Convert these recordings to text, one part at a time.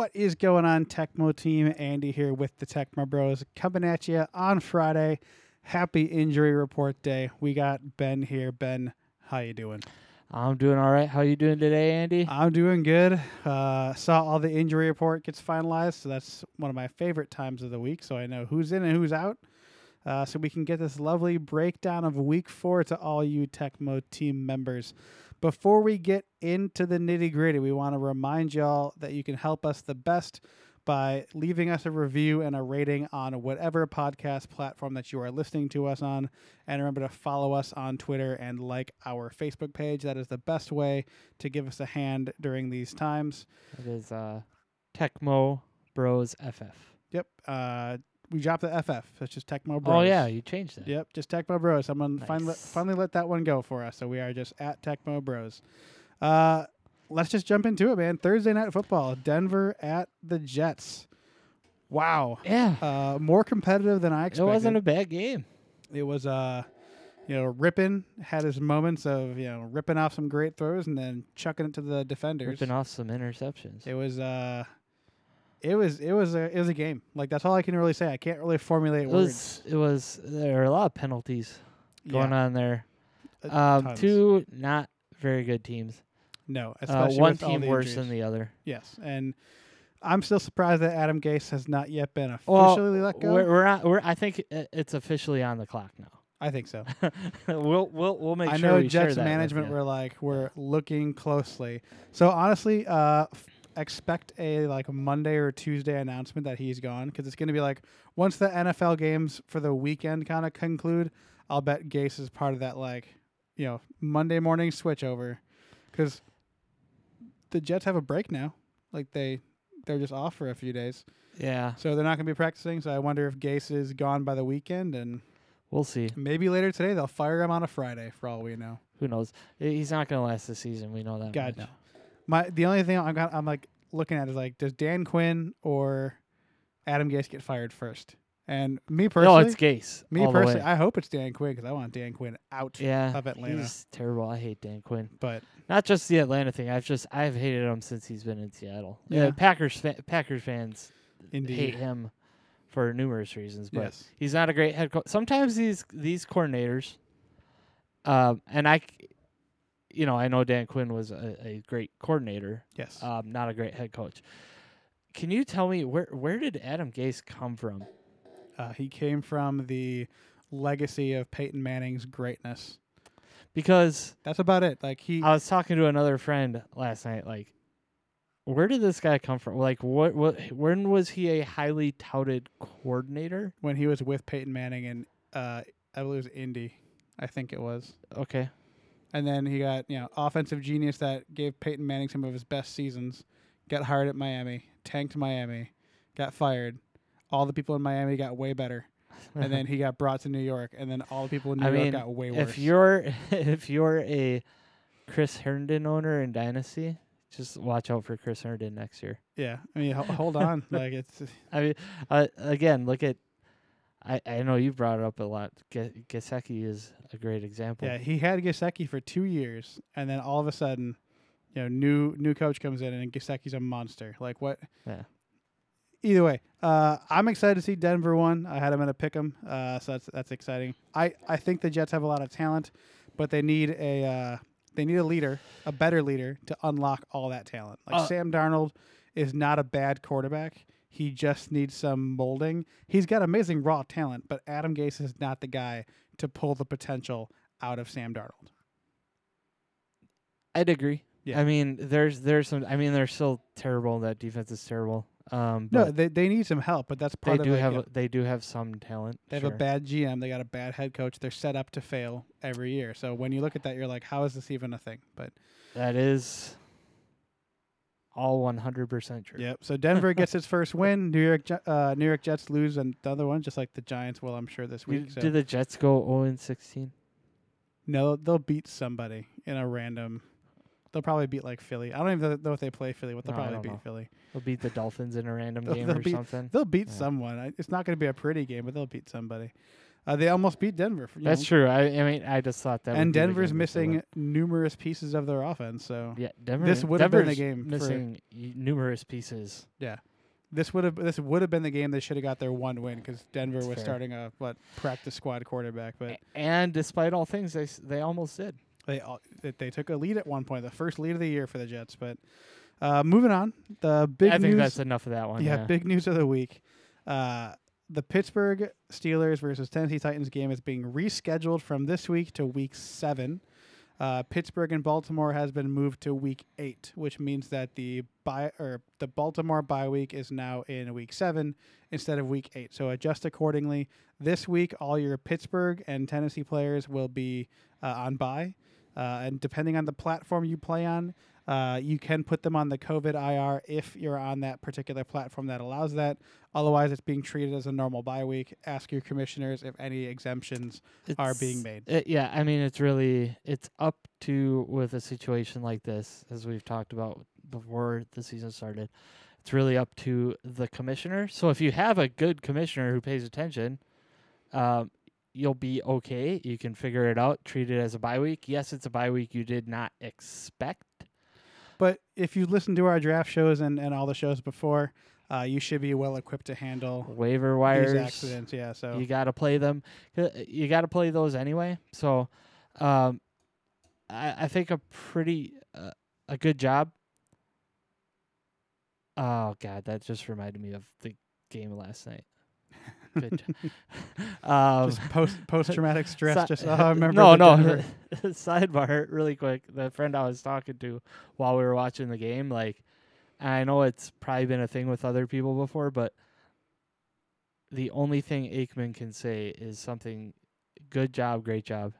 What is going on, Tecmo team? Andy here with the Tecmo Bros coming at you on Friday. Happy injury report day. We got Ben here. Ben, how you doing? I'm doing all right. How you doing today, Andy? I'm doing good. Uh, saw all the injury report gets finalized, so that's one of my favorite times of the week. So I know who's in and who's out. Uh, so we can get this lovely breakdown of week four to all you Tecmo team members. Before we get into the nitty gritty, we want to remind y'all that you can help us the best by leaving us a review and a rating on whatever podcast platform that you are listening to us on. And remember to follow us on Twitter and like our Facebook page. That is the best way to give us a hand during these times. It is uh, Tecmo Bros FF. Yep. Uh, we dropped the FF. It's just Tecmo Bros. Oh yeah, you changed that. Yep, just Tecmo Bros. Someone Nice. finally finally let that one go for us. So we are just at Tecmo Bros. Uh, let's just jump into it, man. Thursday night football, Denver at the Jets. Wow, Yeah. uh, more competitive than I expected. it wasn't a bad game. it was uh, you know, Rypien had his moments of you know ripping off some great throws and then chucking it to the defenders. Ripping off some interceptions. It was uh, it was it was a it was a game. Like that's all I can really say. I can't really formulate It words. was. It was. There are a lot of penalties going Yeah, on there. uh, Um, two not very good teams. No, Uh, one team worse injuries. than the other. Yes, and I'm still surprised that Adam Gase has not yet been Well, officially let go. We're, we're. We're. I think it's officially on the clock now. I think so. we'll. We'll. We'll make I sure know we share Jets management were like we're looking closely. So honestly, uh, expect a like Monday or Tuesday announcement that he's gone because it's going to be like once the NFL games for the weekend kind of conclude. I'll bet Gase is part of that like you know Monday morning switch over because the Jets have a break now. Like they they're just off for a few days. Yeah. So they're not going to be practicing. So I wonder if Gase is gone by the weekend, and We'll see. maybe later today they'll fire him on a Friday for all we know. Who knows? He's not going to last the season. We know that. God much. no. My the only thing I'm got, I'm like looking at is like does Dan Quinn or Adam Gase get fired first? And me personally, No, it's Gase. me all the way. personally, I hope it's Dan Quinn because I want Dan Quinn out yeah, of Atlanta. he's terrible. I hate Dan Quinn. But Not just the Atlanta thing. I've just I've hated him since he's been in Seattle. Yeah, Yeah. Packers fa- Packers fans indeed, hate him for numerous reasons, but yes, he's not a great head coach. Sometimes these these coordinators, um, and I, you know, I know Dan Quinn was a, a great coordinator, yes. um, not a great head coach. Can you tell me where where did Adam Gase come from? Uh, he came from the legacy of Peyton Manning's greatness. Because That's about it. Like he, I was talking to another friend last night. Like, where did this guy come from? Like, what? What? When was he a highly touted coordinator? when he was with Peyton Manning and uh, I believe it was Indy, I think it was. Okay, And then he got, you know, offensive genius that gave Peyton Manning some of his best seasons. Got hired at Miami, tanked Miami, got fired. All the people in Miami got way better. And then he got brought to New York, and then all the people in New I York mean, got way worse. if you're if you're a Chris Herndon owner in Dynasty, just watch out for Chris Herndon next year. yeah, I mean, ho- hold on. like, it's, I mean, uh, again, look at. I, I know you brought it up a lot. Gesicki is a great example. yeah, he had Gesicki for two years, and then all of a sudden, you know, new new coach comes in, and Gesicki's a monster. Like, what? Yeah. Either way, uh, I'm excited to see Denver won. I had them in a pick 'em, uh, so that's that's exciting. I, I think the Jets have a lot of talent, but they need a uh, they need a leader, a better leader to unlock all that talent. Like Uh, Sam Darnold is not a bad quarterback. He just needs some molding. He's got amazing raw talent, but Adam Gase is not the guy to pull the potential out of Sam Darnold. I'd agree. Yeah. I mean, there's there's some. I mean, they're still terrible. That defense is terrible. Um, No, but they, they need some help, but that's they part of do like, have you a- they do have some talent. They have sure. a bad GM. They got a bad head coach. They're set up to fail every year. So when you look at that, you're like, how is this even a thing? But That is all 100% true. yep. So Denver gets its first win. New York, uh, New York Jets lose another one, just like the Giants will, I'm sure this week. So did the Jets go 0 and 16? no, they'll beat somebody in a random. They'll probably beat like Philly. I don't even know if they play Philly, but they'll No, probably beat know. Philly. They'll beat the Dolphins in a random They'll- game they'll or beat- something. They'll beat Yeah. someone. I- It's not going to be a pretty game, but they'll beat somebody. Uh, they almost beat Denver. For, That's know, true. I, I mean, I just thought that. and Denver's missing won. numerous pieces of their offense. So Yeah, Denver. this would have been a game for- missing y- numerous pieces. Yeah, this would have this would have been the game they should have got their one win because Denver That's was fair. starting a what practice squad quarterback, but and despite all things, they they almost did. they all- they they took a lead at one point, the first lead of the year for the Jets. But uh, moving on, the big I think news. that's enough of that one. yeah, Yeah, big news of the week. Uh, the Pittsburgh Steelers versus Tennessee Titans game is being rescheduled from this week to week seven. Uh, Pittsburgh and Baltimore has been moved to week eight, which means that the bye or the Baltimore bye week is now in week seven instead of week eight. So adjust accordingly. This week, all your Pittsburgh and Tennessee players will be uh, on bye, uh, and depending on the platform you play on, uh, you can put them on the COVID IR if you're on that particular platform that allows that. Otherwise, it's being treated as a normal bye week. Ask your commissioners if any exemptions are being made. it- yeah, I mean, it's really it's up to with a situation like this, as we've talked about before the season started. It's really up to the commissioner. So if you have a good commissioner who pays attention, um, you'll be okay. You can figure it out. Treat it as a bye week. Yes, it's a bye week you did not expect. But if you listen to our draft shows and, and all the shows before, uh, you should be well equipped to handle Waiver wires. accidents. Yeah, so You got to play them. Uh, You got to play those anyway. So, um, I, I think a pretty uh, a good job. Oh God, that just reminded me of the game last night. Good. um, just post post traumatic stress. si- just oh, I remember. No, no. Sidebar, really quick. The friend I was talking to while we were watching the game, like, I know it's probably been a thing with other people before, but the only thing Aikman can say is something good job, great job.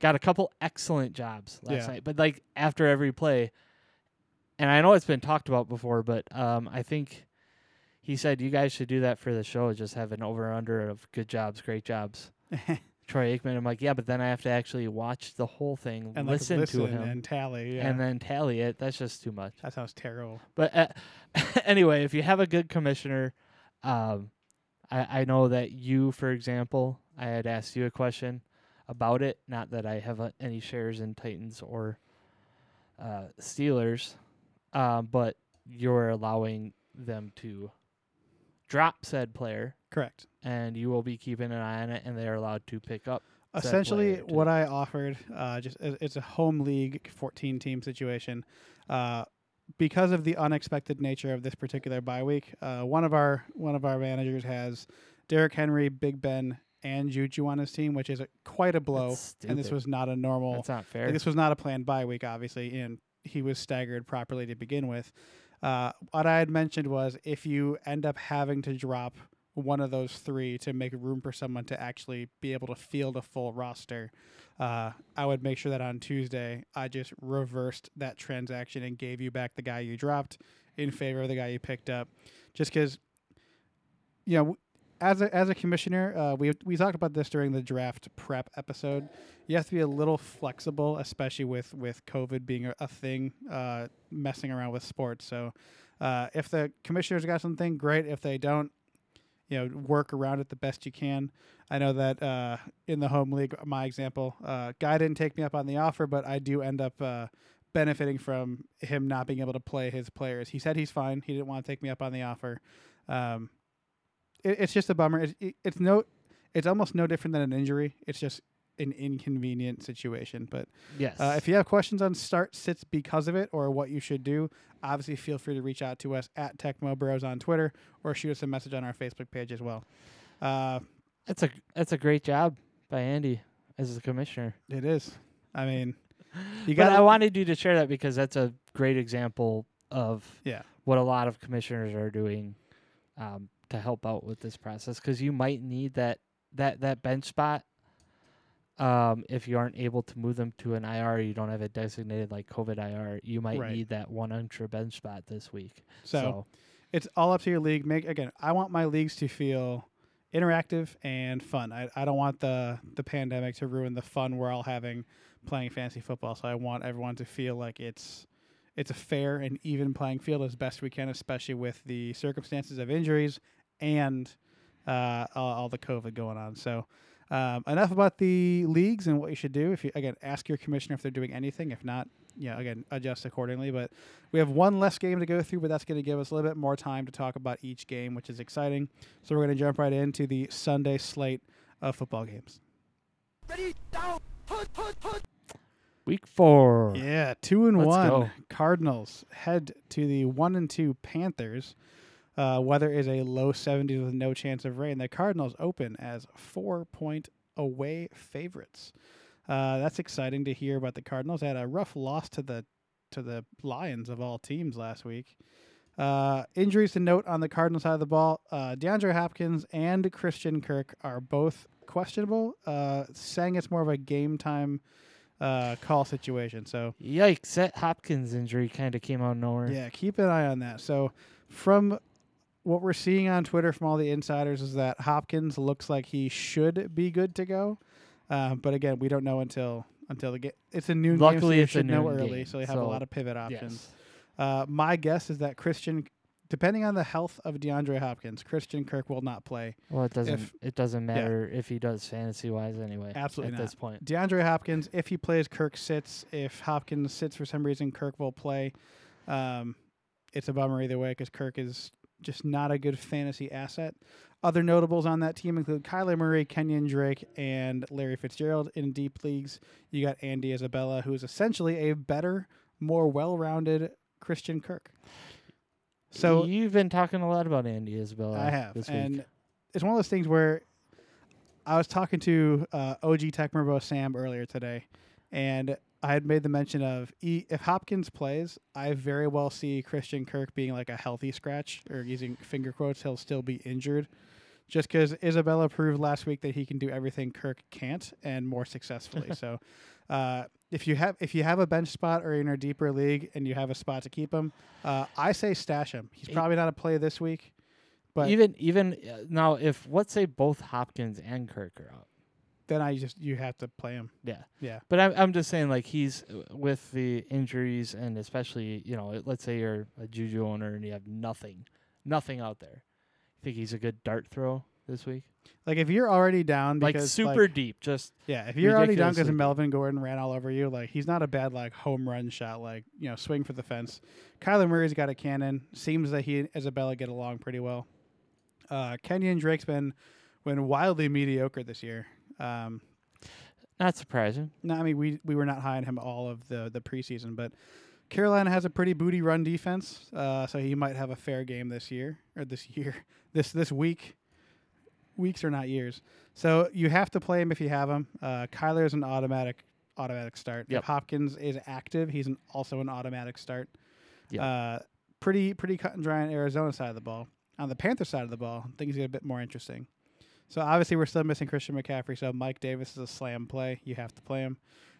Got a couple excellent jobs last Yeah. night, but like after every play, and I know it's been talked about before, but um, I think he said you guys should do that for the show. Just have an over under of good jobs, great jobs. Troy Aikman. I'm like, yeah, but then I have to actually watch the whole thing, and like, listen, to him, and tally. Yeah, and then tally it. That's just too much. that sounds terrible. But uh, anyway, if you have a good commissioner, um, I, I know that you, for example, I had asked you a question about it. Not that I have uh, any shares in Titans or uh, Steelers, um, but you're allowing them to drop said player, Correct. and you will be keeping an eye on it, and they're allowed to pick up. Essentially, what I offered, uh, just it's a home league, fourteen team situation. Uh, because of the unexpected nature of this particular bye week, uh, one of our one of our managers has Derrick Henry, Big Ben, and Juju on his team, which is a, quite a blow. And this was not a normal. That's not fair. Like, this was not a planned bye week, obviously, and he was staggered properly to begin with. Uh, what I had mentioned was if you end up having to drop one of those three to make room for someone to actually be able to field a full roster, uh, I would make sure that on Tuesday I just reversed that transaction and gave you back the guy you dropped in favor of the guy you picked up, just because. You know, as a as a commissioner, uh, we we talked about this during the draft prep episode. You have to be a little flexible, especially with with COVID being a, a thing, uh, messing around with sports. So, uh, if the commissioners got something, great. If they don't, you know, work around it the best you can. I know that uh, in the home league, my example, uh, guy didn't take me up on the offer, but I do end up uh, benefiting from him not being able to play his players. He said he's fine. He didn't want to take me up on the offer. Um, it, it's just a bummer. It's, it, it's no, it's almost no different than an injury. It's just an inconvenient situation. But yes. uh, if you have questions on start sits because of it or what you should do, obviously feel free to reach out to us at Tecmo Bros on Twitter or shoot us a message on our Facebook page as well. Uh, That's a that's a great job by Andy as the commissioner. it is. I mean, you got. I wanted you to share that because that's a great example of Yeah. what a lot of commissioners are doing um, to help out with this process because you might need that that that bench spot um, if you aren't able to move them to an IR, you don't have a designated like COVID IR. You might Right. need that one extra bench spot this week. So, so it's all up to your league. Make again. I want my leagues to feel interactive and fun. I, I don't want the the pandemic to ruin the fun we're all having playing fantasy football. So I want everyone to feel like it's it's a fair and even playing field as best we can, especially with the circumstances of injuries and uh, all, all the COVID going on. So Um, enough about the leagues and what you should do. If you again ask your commissioner if they're doing anything. If not, know, again adjust accordingly. But we have one less game to go through, but that's going to give us a little bit more time to talk about each game, which is exciting. So we're going to jump right into the Sunday slate of football games. Ready, down, put, put, put. Week four. Yeah, two and Let's one. go. Cardinals head to the one and two Panthers. Uh, weather is a low 70s with no chance of rain. The Cardinals open as four point away favorites. Uh, that's exciting to hear about the Cardinals. They had a rough loss to the to the Lions of all teams last week. Uh, injuries to note on the Cardinal side of the ball: uh, DeAndre Hopkins and Christian Kirk are both questionable. Uh, saying it's more of a game time uh, call situation. So Yikes! That Hopkins injury kind of came out of nowhere. yeah, keep an eye on that. So, from what we're seeing on Twitter from all the insiders is that Hopkins looks like he should be good to go, uh, but again, we don't know until until the game. It's a noon game, so Luckily, you it's a should know early, game, so you have a lot of pivot options. Yes. Uh, my guess is that Christian, depending on the health of DeAndre Hopkins, Christian Kirk will not play. Well, it doesn't. If- it doesn't matter if he does fantasy wise anyway. Absolutely at not. this point. DeAndre Hopkins, if he plays, Kirk sits. If Hopkins sits for some reason, Kirk will play. Um, it's a bummer either way because Kirk is just not a good fantasy asset. Other notables on that team include Kyler Murray, Kenyan Drake, and Larry Fitzgerald. In deep leagues, you got Andy Isabella, who is essentially a better, more well-rounded Christian Kirk. So you've been talking a lot about Andy Isabella. I have, this and it's one of those things where I was talking to uh, OG Tecmo Bro Sam earlier today, and I had made the mention of e- if Hopkins plays, I very well see Christian Kirk being like a healthy scratch, or using finger quotes, he'll still be injured, just because Isabella proved last week that he can do everything Kirk can't and more successfully. so. Uh, if you have if you have a bench spot or in a deeper league and you have a spot to keep him, uh, I say stash him. He's probably not a play this week, but even even uh, now, if let's say both Hopkins and Kirk are out, then I just you have to play him. yeah. Yeah. But I'm I'm just saying like he's uh, with the injuries and especially you know let's say you're a Juju owner and you have nothing, nothing out there. You think he's a good dart throw this week? Like if you're already down Like super like, deep, just yeah, if you're already down because. Melvin Gordon ran all over you, like he's not a bad like home run shot, like you know swing for the fence. Kyler Murray's got a cannon. Seems that he and Isabella get along pretty well. Uh, Kenyan Drake's been been wildly mediocre this year. Um, not surprising. no, I mean we we were not high on him all of the the preseason, but Carolina has a pretty booty run defense, uh, so he might have a fair game this year or this year this this week. Weeks are not years, so you have to play him if you have him. Uh, Kyler is an automatic automatic start. Yep. If Hopkins is active, he's an, also an automatic start. Yep. Uh, pretty pretty cut and dry on Arizona side of the ball. On the Panther side of the ball, things get a bit more interesting. So obviously we're still missing Christian McCaffrey. So Mike Davis is a slam play. You have to play him.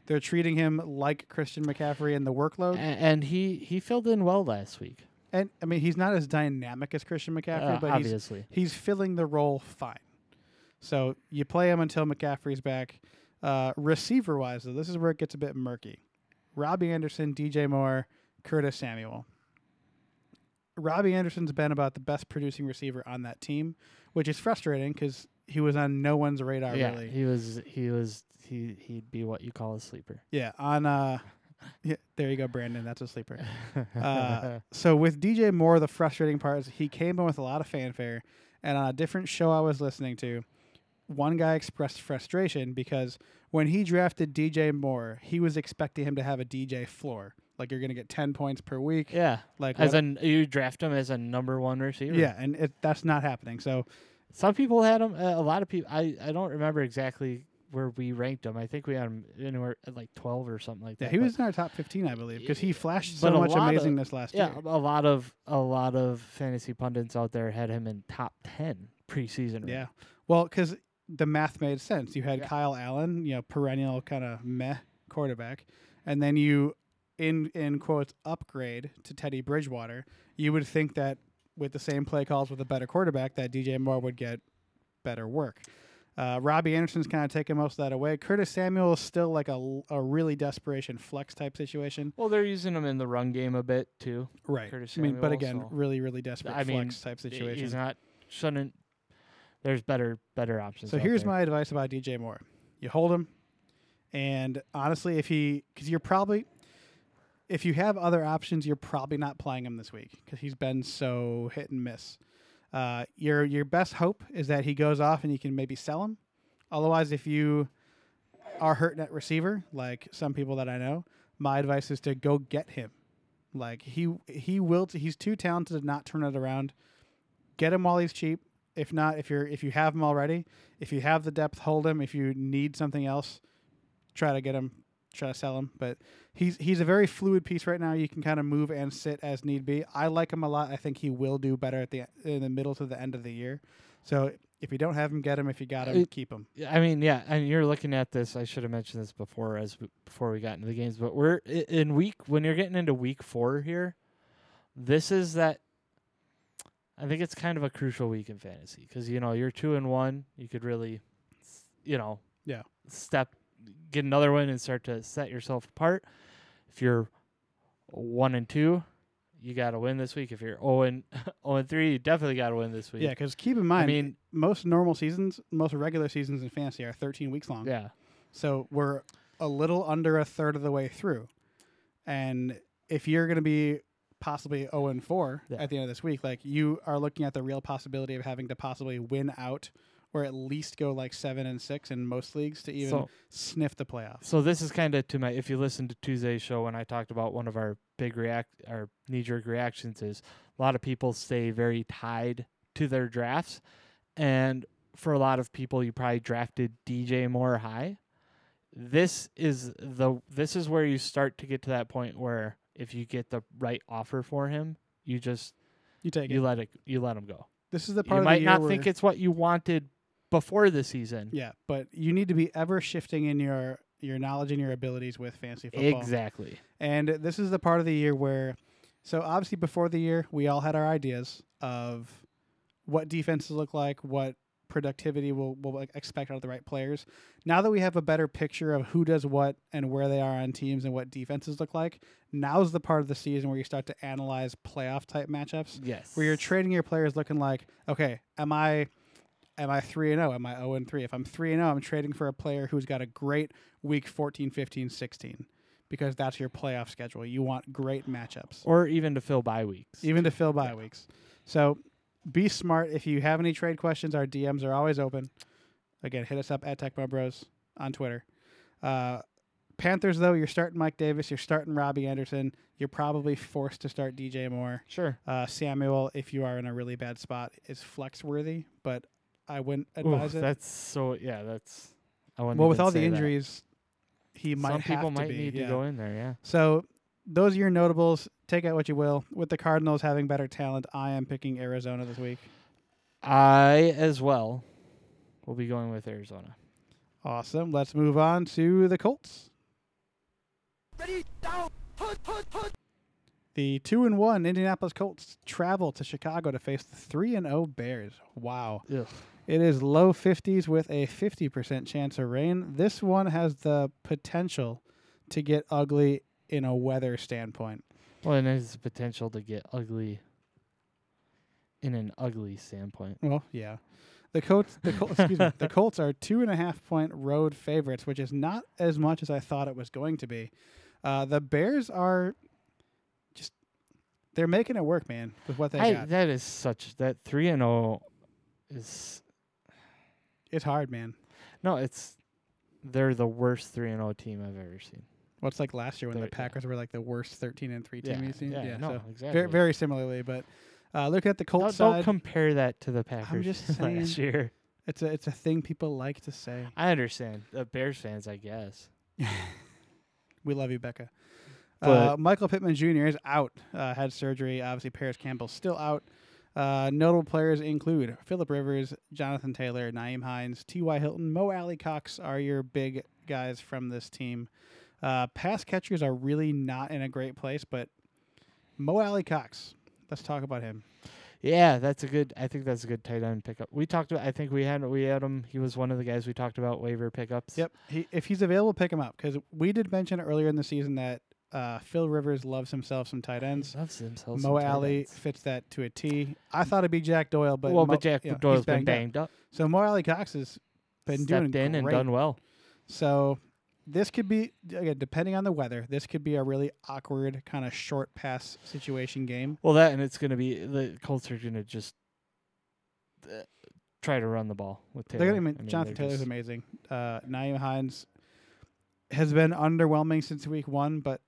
They're treating him like Christian McCaffrey in the workload, and he he filled in well last week. And I mean he's not as dynamic as Christian McCaffrey, Uh, but he's he's filling the role fine. So you play him until McCaffrey's back. Uh, receiver wise, though, this is where it gets a bit murky. Robbie Anderson, DJ Moore, Curtis Samuel. Robbie Anderson's been about the best producing receiver on that team, which is frustrating because he was on no one's radar yeah, really. he was he was he he'd be what you call a sleeper. Yeah, on uh, yeah, there you go, Brandon. That's a sleeper. Uh, so with DJ Moore, the frustrating part is he came in with a lot of fanfare, and on a different show I was listening to, one guy expressed frustration because when he drafted DJ Moore, he was expecting him to have a DJ floor, like you're gonna get ten points per week, yeah, like as an you draft him as a number one receiver. yeah, and it, that's not happening. So some people had him. Uh, a lot of people. I I don't remember exactly where we ranked him. I think we had him anywhere at like twelve or something like yeah, that. he but- was in our top fifteen, I believe, because he flashed so much lot of- amazingness last Yeah, year. a lot of a lot of fantasy pundits out there had him in top ten preseason. Yeah. Well, because the math made sense. You had Yeah. Kyle Allen, you know, perennial kind of meh quarterback, and then you, in in quotes, upgrade to Teddy Bridgewater. You would think that with the same play calls with a better quarterback, that DJ Moore would get better work. Uh, Robbie Anderson's kind of taking most of that away. Curtis Samuel is still like a, a really desperation flex type situation. Well, they're using him in the run game a bit too. Right. Curtis I mean, but again, so- really, really desperate I mean, flex type situation. He's not shouldn't. there's better better options. So here's there. my advice about DJ Moore. You hold him, and honestly, if he, because you're probably, if you have other options, you're probably not playing him this week because he's been so hit and miss. Uh, your your best hope is that he goes off and you can maybe sell him. Otherwise, if you are hurting at receiver, like some people that I know, my advice is to go get him. Like he he will. T- he's too talented to not turn it around. Get him while he's cheap. If not, if you're if you have him already, if you have the depth, hold him. If you need something else, try to get him, try to sell him. But he's he's a very fluid piece right now. You can kind of move and sit as need be. I like him a lot. I think he will do better at the in the middle to the end of the year. So if you don't have him, get him. If you got him, It- keep him. Yeah, I mean, yeah, and you're looking at this. I should have mentioned this before, as w- before we got into the games. But we're in week when you're getting into week four here. This is that. I think it's kind of a crucial week in fantasy because you know you're two and one. You could really, s- you know, Yeah. step, get another one and start to set yourself apart. If you're one and two, you got to win this week. If you're zero and zero oh and three, you definitely got to win this week. Yeah, because keep in mind, I mean, most normal seasons, most regular seasons in fantasy are 13 weeks long. yeah. So we're a little under a third of the way through. And if you're going to be possibly 0 and 4 Yeah. at the end of this week, like you are looking at the real possibility of having to possibly win out or at least go like 7 and 6 in most leagues to even So- sniff the playoffs. So this is kind of to my. If you listen to Tuesday's show when I talked about one of our big react, our knee jerk reactions is a lot of people stay very tied to their drafts, and for a lot of people, you probably drafted DJ Moore high. This is the this is where you start to get to that point where if you get the right offer for him, you just You take you it. let it you let him go. This is the part You of might not think it's what you wanted before the season. Yeah, but you need to be ever shifting in your your knowledge and your abilities with fantasy football. Exactly. And this is the part of the year where, so obviously before the year, we all had our ideas of what defenses look like, what productivity we'll, we'll expect out of the right players. Now that we have a better picture of who does what and where they are on teams and what defenses look like, now's the part of the season where you start to analyze playoff type matchups Yes. where you're trading your players looking like, okay, am I am I 3 and 0? Am I 0 and 3? If I'm 3 and 0, I'm trading for a player who's got a great week 14, 15, 16 because that's your playoff schedule. You want great matchups. or even to fill bye weeks. Even to fill bye weeks. So be smart. If you have any trade questions, our DMs are always open. Again, hit us up at Tecmo Bros on Twitter. Uh, Panthers, though, you're starting Mike Davis, you're starting Robbie Anderson. You're probably forced to start DJ Moore. Sure. Uh, Samuel, if you are in a really bad spot, is flex worthy, but I wouldn't Oof, advise it. That's so yeah. That's I wouldn't. Well, with all the say that. injuries, he might some have people to might be. need yeah. to go in there. Yeah. So those are your notables. Take out what you will. With the Cardinals having better talent, I am picking Arizona this week. I as well will be going with Arizona. Awesome. Let's move on to the Colts. Ready, down, put, put, put. The two and one Indianapolis Colts travel to Chicago to face the three and zero Bears. Wow. Ugh. It is low 50s with a 50% chance of rain. This one has the potential to get ugly in a weather standpoint. Well, and there's the potential to get ugly in an ugly standpoint. Well, yeah. The Colts, the Colts, excuse me, the Colts are two and a half point road favorites, which is not as much as I thought it was going to be. Uh, the Bears are just they're making it work, man, with what they I, got. that is such that three and zero is It's hard, man. no. It's they're the worst three and zero team I've ever seen. What's like last year when They're- the Packers were like the worst thirteen and three team Yeah, you've seen? yeah, no, so exactly. very, very similarly, but uh, look at the Don't, Colts don't compare that to the Packers just last saying. year. it's a it's a thing people like to say. I understand the Bears fans, I guess. We love you, Becca. Uh, Michael Pittman Jr. is out. Uh, had surgery. Obviously, Parris Campbell still out. Uh, notable players include Philip Rivers, Jonathan Taylor, Nyheim Hines, T.Y. Hilton, Mo Alie-Cox are your big guys from this team. Uh, pass catchers are really not in a great place, but Mo Alie-Cox. Let's talk about him. Yeah, that's a good. I think that's a good tight end pickup. We talked about. I think we had we had him. He was one of the guys we talked about waiver pickups. Yep. He, if he's available, pick him up because we did mention earlier in the season that Uh, Phil Rivers loves himself some tight ends. Loves himself Mo Alie fits that to a T. I thought it'd be Jack Doyle, but well, Mo, but Jack you know, Doyle's been banged up. up. So Mo Alie-Cox has been doing stepped in great. and done well. So this could be again depending on the weather. This could be a really awkward kind of short pass situation game. Well, that and it's going to be the Colts are going to just uh, try to run the ball with Taylor. They're gonna, I mean, Jonathan Taylor's amazing. Uh, Nyheim Hines has been underwhelming since week one, but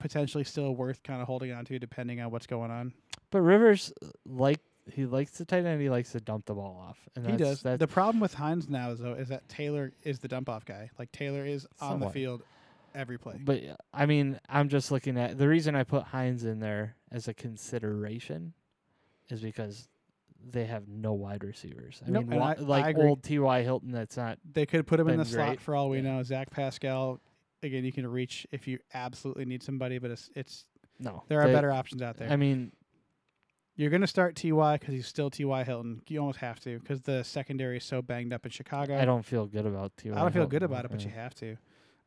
potentially still worth kind of holding on to depending on what's going on. But Rivers uh, like he likes the tight end. He likes to dump the ball off, and he does. The problem with Hines now is though is that Taylor is the dump off guy. Like Taylor is on the field every play. But uh, I mean, I'm just looking at the reason I put Hines in there as a consideration is because they have no wide receivers. I Nope, mean, wa- I- I like agree. old T.Y. Hilton, that's not. They could put him in the slot for all we Yeah. know. Zach Pascal, again, you can reach if you absolutely need somebody, but it's it's No, there are they- better options out there. I mean, You're going to start Ty because he's still Ty Hilton. You almost have to because the secondary is so banged up in Chicago. I don't feel good about T.Y. I don't feel Hilton, good about it, but yeah. you have to.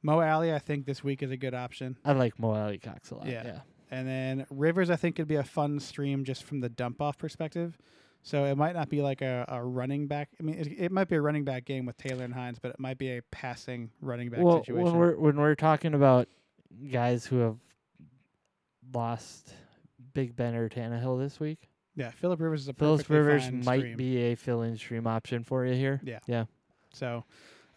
Mo Alie, I think this week is a good option. I like Mo Alie-Cox a lot. Yeah. Yeah. And then Rivers, I think, could be a fun stream just from the dump off perspective. So it might not be like a, a running back. I mean, it, it might be a running back game with Taylor and Hines, but it might be a passing running back well, situation. when we're when we're talking about guys who have lost Big Ben or Tannehill this week, yeah, Philip Rivers is a perfectly Rivers might stream. be a fill-in stream option for you here. Yeah. Yeah. So,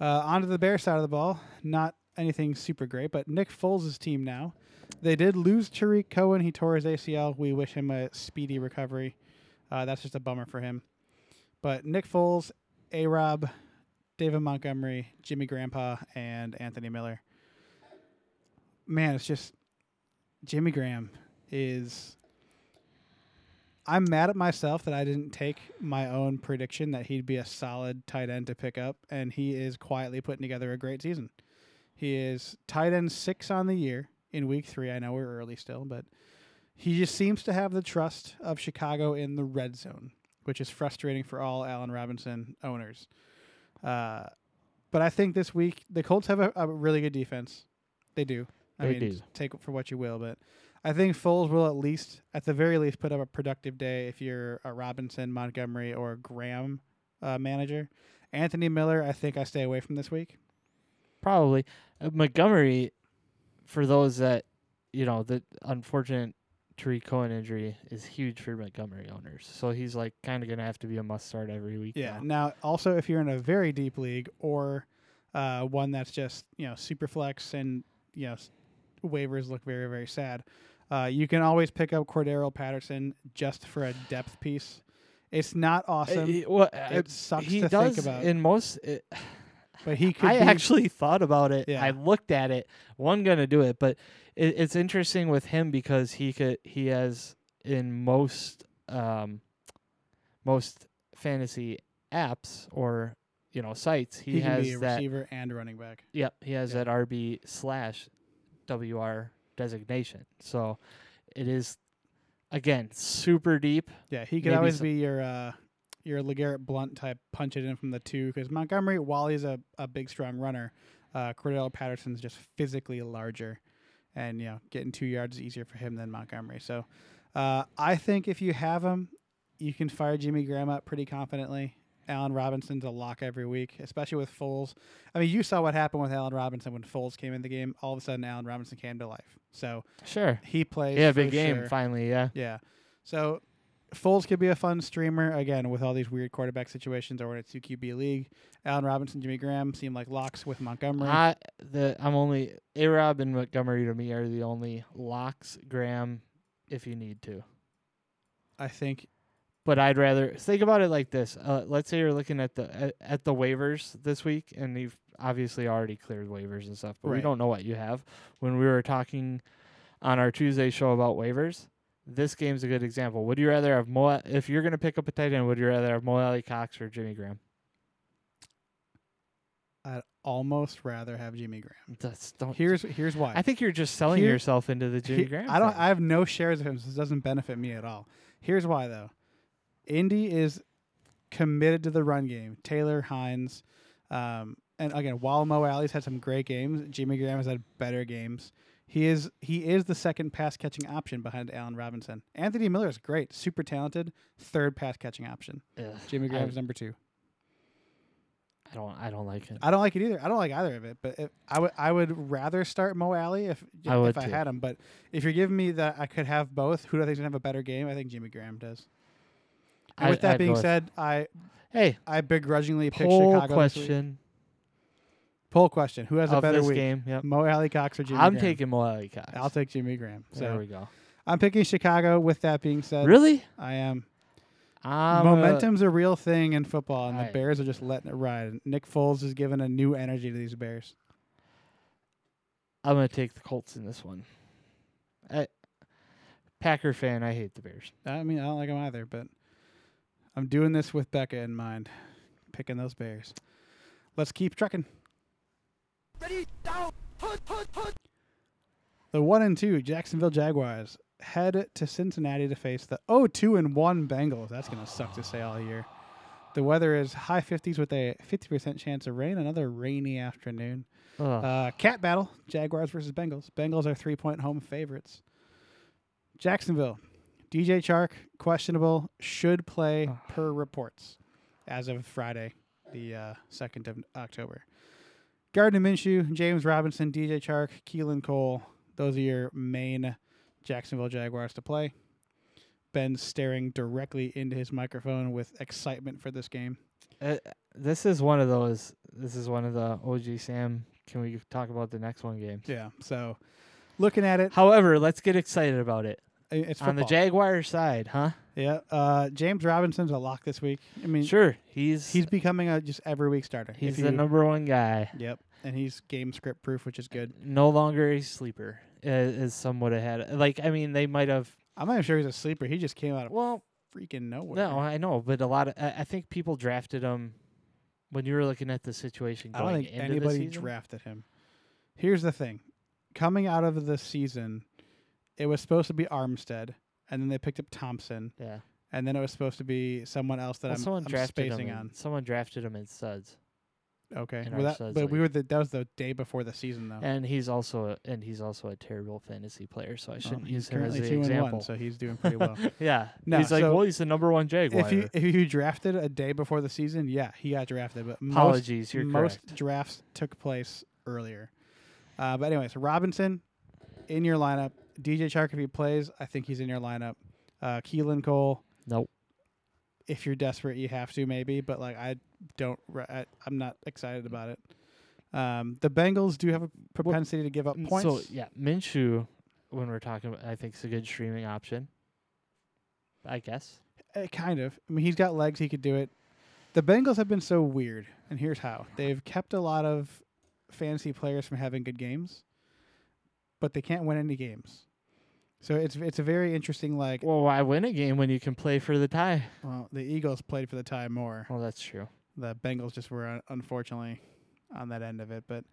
uh, on to the Bear side of the ball. Not anything super great, but Nick Foles' team now. They did lose Tarik Cohen. He tore his ACL. We wish him a speedy recovery. Uh, that's just a bummer for him. But Nick Foles, A Rob, David Montgomery, Jimmy Graham, and Anthony Miller. Man, it's just Jimmy Graham is. I'm mad at myself that I didn't take my own prediction that he'd be a solid tight end to pick up, and he is quietly putting together a great season. He is tight end six on the year in week three. I know we're early still, but he just seems to have the trust of Chicago in the red zone, which is frustrating for all Allen Robinson owners. Uh, but I think this week the Colts have a, a really good defense. They do. I They mean, do. take it for what you will, but I think Foles will at least, at the very least, put up a productive day if you're a Robinson, Montgomery, or Graham uh, manager. Anthony Miller, I think I stay away from this week. Probably uh, Montgomery. For those that you know, the unfortunate Tarik Cohen injury is huge for Montgomery owners. So he's like kind of gonna have to be a must start every week. Yeah. now. Now, also, if you're in a very deep league or uh, one that's just you know super flex and you know s- waivers look very very sad, uh, you can always pick up Cordarrelle Patterson just for a depth piece. It's not awesome, Uh, well, it sucks he to does think about, in most. It, but he could. I be, actually thought about it. Yeah. I looked at it. One gonna do it, but it, it's interesting with him because he could. He has in most um, most fantasy apps or you know sites. He, he can has be a that. receiver and a running back. Yep, he has Yeah. that RB slash WR designation. So it is again super deep. Yeah, he could Maybe always some- be your uh, your LeGarrette Blount type, punch it in from the two. Because Montgomery, while he's a, a big strong runner, uh, Cordarrelle Patterson's just physically larger, and you know getting two yards is easier for him than Montgomery. So uh, I think if you have him, you can fire Jimmy Graham up pretty confidently. Allen Robinson's a lock every week, especially with Foles. I mean, you saw what happened with Allen Robinson when Foles came in the game. All of a sudden, Allen Robinson came to life. So Sure. he plays. Yeah, big game sure. finally. Yeah. Yeah. So Foles could be a fun streamer again with all these weird quarterback situations or in a two QB league. Allen Robinson, Jimmy Graham seem like locks with Montgomery. I the I'm only A Rob and Montgomery to me are the only locks. Graham, if you need to. I think But I'd rather think about it like this. Uh, let's say you're looking at the at, at the waivers this week, and you've obviously already cleared waivers and stuff, but we don't know what you have. When we were talking on our Tuesday show about waivers, this game's a good example. Would you rather have Mo? If you're gonna pick up a tight end, would you rather have Mo Alie-Cox or Jimmy Graham? I'd almost rather have Jimmy Graham. That's don't. Here's here's why. I think you're just selling Here- yourself into the Jimmy He- Graham. I don't. thing. I have no shares of him, so this doesn't benefit me at all. Here's why though. Indy is committed to the run game. Taylor Hines, um, and again, while Mo Alie's had some great games, Jimmy Graham has had better games. He is he is the second pass catching option behind Allen Robinson. Anthony Miller is great, super talented, third pass catching option. Ugh, Jimmy I- Graham's number two. I don't. I don't like it. I don't like it either. I don't like either of it. But if, I would I would rather start Mo Alie if I if I had him. But if you're giving me that I could have both, who do I think is gonna have a better game? I think Jimmy Graham does. And I- with that I'd being said, I hey, I begrudgingly pick Chicago. question Poll question: Who has a of better this week? game. Yep. Mo Alie-Cox or Jimmy Graham? I'm Graham? taking Mo Alie-Cox. I'll take Jimmy Graham. So there we go. I'm picking Chicago. With that being said, Really? I am. I'm a- Momentum's a real thing in football, and the Alright. Bears are just letting it ride. Nick Foles is giving a new energy to these Bears. I'm gonna take the Colts in this one. I, Packer fan, I hate the Bears. I mean, I don't like them either, but I'm doing this with Becca in mind, picking those Bears. Let's keep trucking. Ready, down, put, put, put. The one and two Jacksonville Jaguars head to Cincinnati to face the 0-2 and one Bengals. That's gonna suck to say all year. The weather is high 50s with a 50% chance of rain. Another rainy afternoon. Ugh. Uh, cat battle: Jaguars versus Bengals. Bengals are three-point home favorites. Jacksonville, DJ Chark questionable, should play Ugh. per reports as of Friday, the uh, second of October. Gardner Minshew, James Robinson, DJ Chark, Keelan Cole. Those are your main Jacksonville Jaguars to play. Ben staring directly into his microphone with excitement for this game. Uh, this is one of those. This is one of the OG Sam. Can we talk about the next one game? Yeah. So, looking at it, However, let's get excited about it. it's On the football. Jaguars side, huh? Yeah, uh, James Robinson's a lock this week. I mean, Sure, he's he's becoming a just every week starter. he's the you- number one guy. Yep, and he's game script proof, which is good. No longer a sleeper, uh, as some would have had. Like, I mean, they might have. I'm not even sure he's a sleeper. He just came out of Well, freaking nowhere. no, I know, but a lot of. I, I think people drafted him when you were looking at the situation. I don't think anybody drafted him. Here's the thing: coming out of the season, it was supposed to be Armstead, and then they picked up Thompson, Yeah, and then it was supposed to be someone else that well, I'm, someone I'm drafted spacing him. on. Someone drafted him in studs, Okay, well, that, but we were the that was the day before the season though. and he's also a, and he's also a terrible fantasy player. So I shouldn't he's use him as currently the two and example. one, so he's doing pretty well. yeah, No, he's like, so well, he's the number one Jaguar. if you if you drafted a day before the season, yeah, he got drafted. But most Apologies, you're most correct. drafts took place earlier. Uh, but anyways, Robinson in your lineup. DJ Chark if he plays, I think he's in your lineup. Uh, Keelan Cole, Nope. If you're desperate, you have to maybe, but like I don't, I, I'm not excited about it. Um, the Bengals do have a propensity to give up Mm, points. So yeah, Minshew, when we're talking, about, I think is a good streaming option. I guess. Uh, kind of. I mean, he's got legs. He could do it. The Bengals have been so weird, and here's how: they've kept a lot of fantasy players from having good games, but they can't win any games. So it's it's a very interesting. Like, Well, why win a game when you can play for the tie? well, the Eagles played for the tie more. Well, that's true. The Bengals just were un- unfortunately on that end of it. But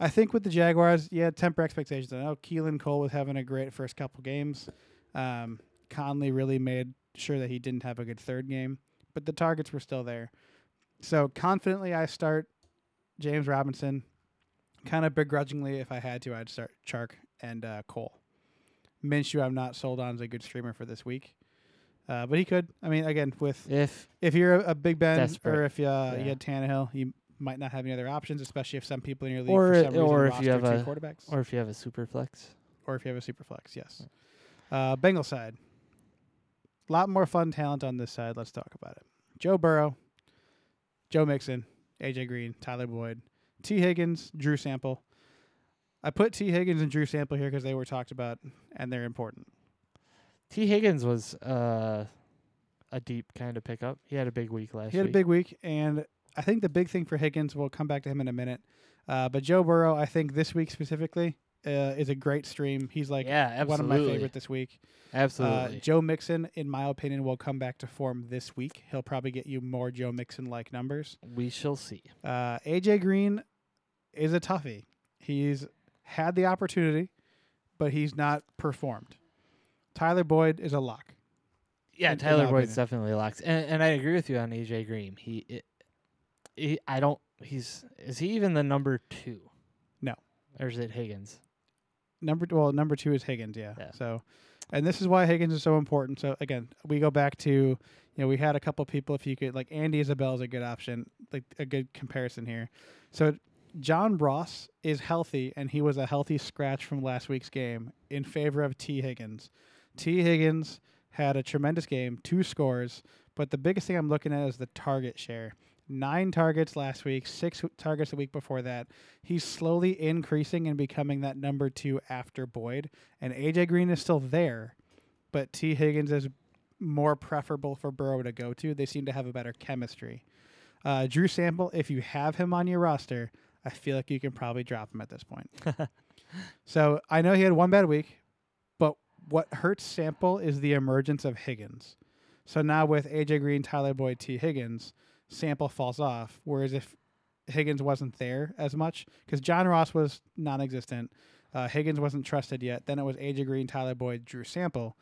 I think with the Jaguars, yeah, temper expectations. I know Keelan Cole was having a great first couple games. Um, Conley really made sure that he didn't have a good third game, but the targets were still there. So confidently, I start James Robinson. Kind of begrudgingly, if I had to, I'd start Chark and uh, Cole. Minshew, I'm not sold on as a good streamer for this week, uh, but he could. I mean, again, with If if you're a, a Big Ben Desperate. or if uh, you Yeah. had Tannehill, you might not have any other options, especially if some people in your league Or- for some reason or if you have two a- quarterbacks, or if you have a super flex, or if you have a super flex. Yes. Uh, Bengal side, a lot more fun talent on this side. Let's talk about it. Joe Burrow, Joe Mixon, AJ Green, Tyler Boyd, Tee Higgins, Drew Sample. I put Tee Higgins and Drew Sample here because they were talked about and they're important. Tee Higgins was uh, a deep kind of pickup. He had a big week last He had week. a big week, and I think the big thing for Higgins, we'll come back to him in a minute. Uh, but Joe Burrow, I think this week specifically, uh, is a great stream. He's like yeah, one of my favorite this week. Uh, Absolutely. Joe Mixon, in my opinion, will come back to form this week. He'll probably get you more Joe Mixon like numbers. we shall see. Uh, AJ Green is a toughie. He's had the opportunity, but he's not performed. Tyler Boyd is a lock. Yeah, in- in Tyler my Boyd's opinion. definitely locks, and and I agree with you on AJ Green. He, it, he, I don't. He's is he even the number two? No. or is it Higgins? number well number two is Higgins. Yeah. Yeah. So, and this is why Higgins is so important. So again, we go back to you know we had a couple people. If you could like Andy Isabella is a good option, like a good comparison here. So John Ross is healthy, and he was a healthy scratch from last week's game in favor of Tee Higgins. Tee Higgins had a tremendous game, two scores, but the biggest thing I'm looking at is the target share. Nine targets last week, six targets the week before that. He's slowly increasing and becoming that number two after Boyd. And AJ Green is still there, but Tee Higgins is more preferable for Burrow to go to. They seem to have a better chemistry. Uh, Drew Sample, if you have him on your roster, I feel like you can probably drop him at this point. so I know he had one bad week, but what hurts Sample is the emergence of Higgins. So now with AJ Green, Tyler Boyd, Tee Higgins, Sample falls off. Whereas if Higgins wasn't there as much, because John Ross was non-existent, uh, Higgins wasn't trusted yet. Then it was AJ Green, Tyler Boyd, Drew Sample.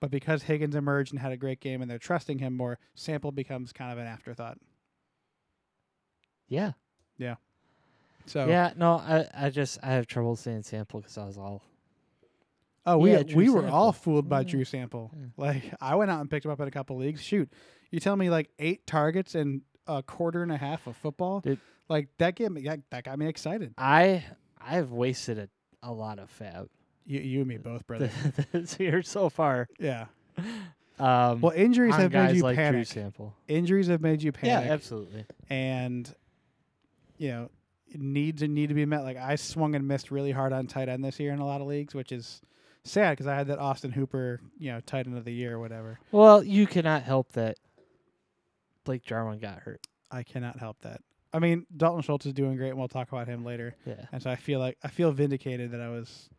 But because Higgins emerged and had a great game, and they're trusting him more, Sample becomes kind of an afterthought. Yeah. Yeah. So Yeah. No, I I just I have trouble saying sample because I was all Oh, we Yeah, Drew we were all fooled by Yeah. Drew Sample. Yeah. Like I went out and picked him up in a couple leagues. Shoot, you tell me like eight targets and a quarter and a half of football. Dude. Like that gave me that, that got me excited. I I've wasted a, a lot of fab You you and me both, brother. this year so far. yeah. Um, Well, injuries have made you like Drew panic. Sample. Injuries have made you panic. Yeah, absolutely. and you know needs and need to be met. Like I swung and missed really hard on tight end this year in a lot of leagues, which is sad because I had that Austin Hooper, you know, tight end of the year or whatever. Well, you cannot help that Blake Jarwin got hurt. I cannot help that. I mean, Dalton Schultz is doing great, and we'll talk about him later. Yeah. And so I feel like I feel vindicated that I was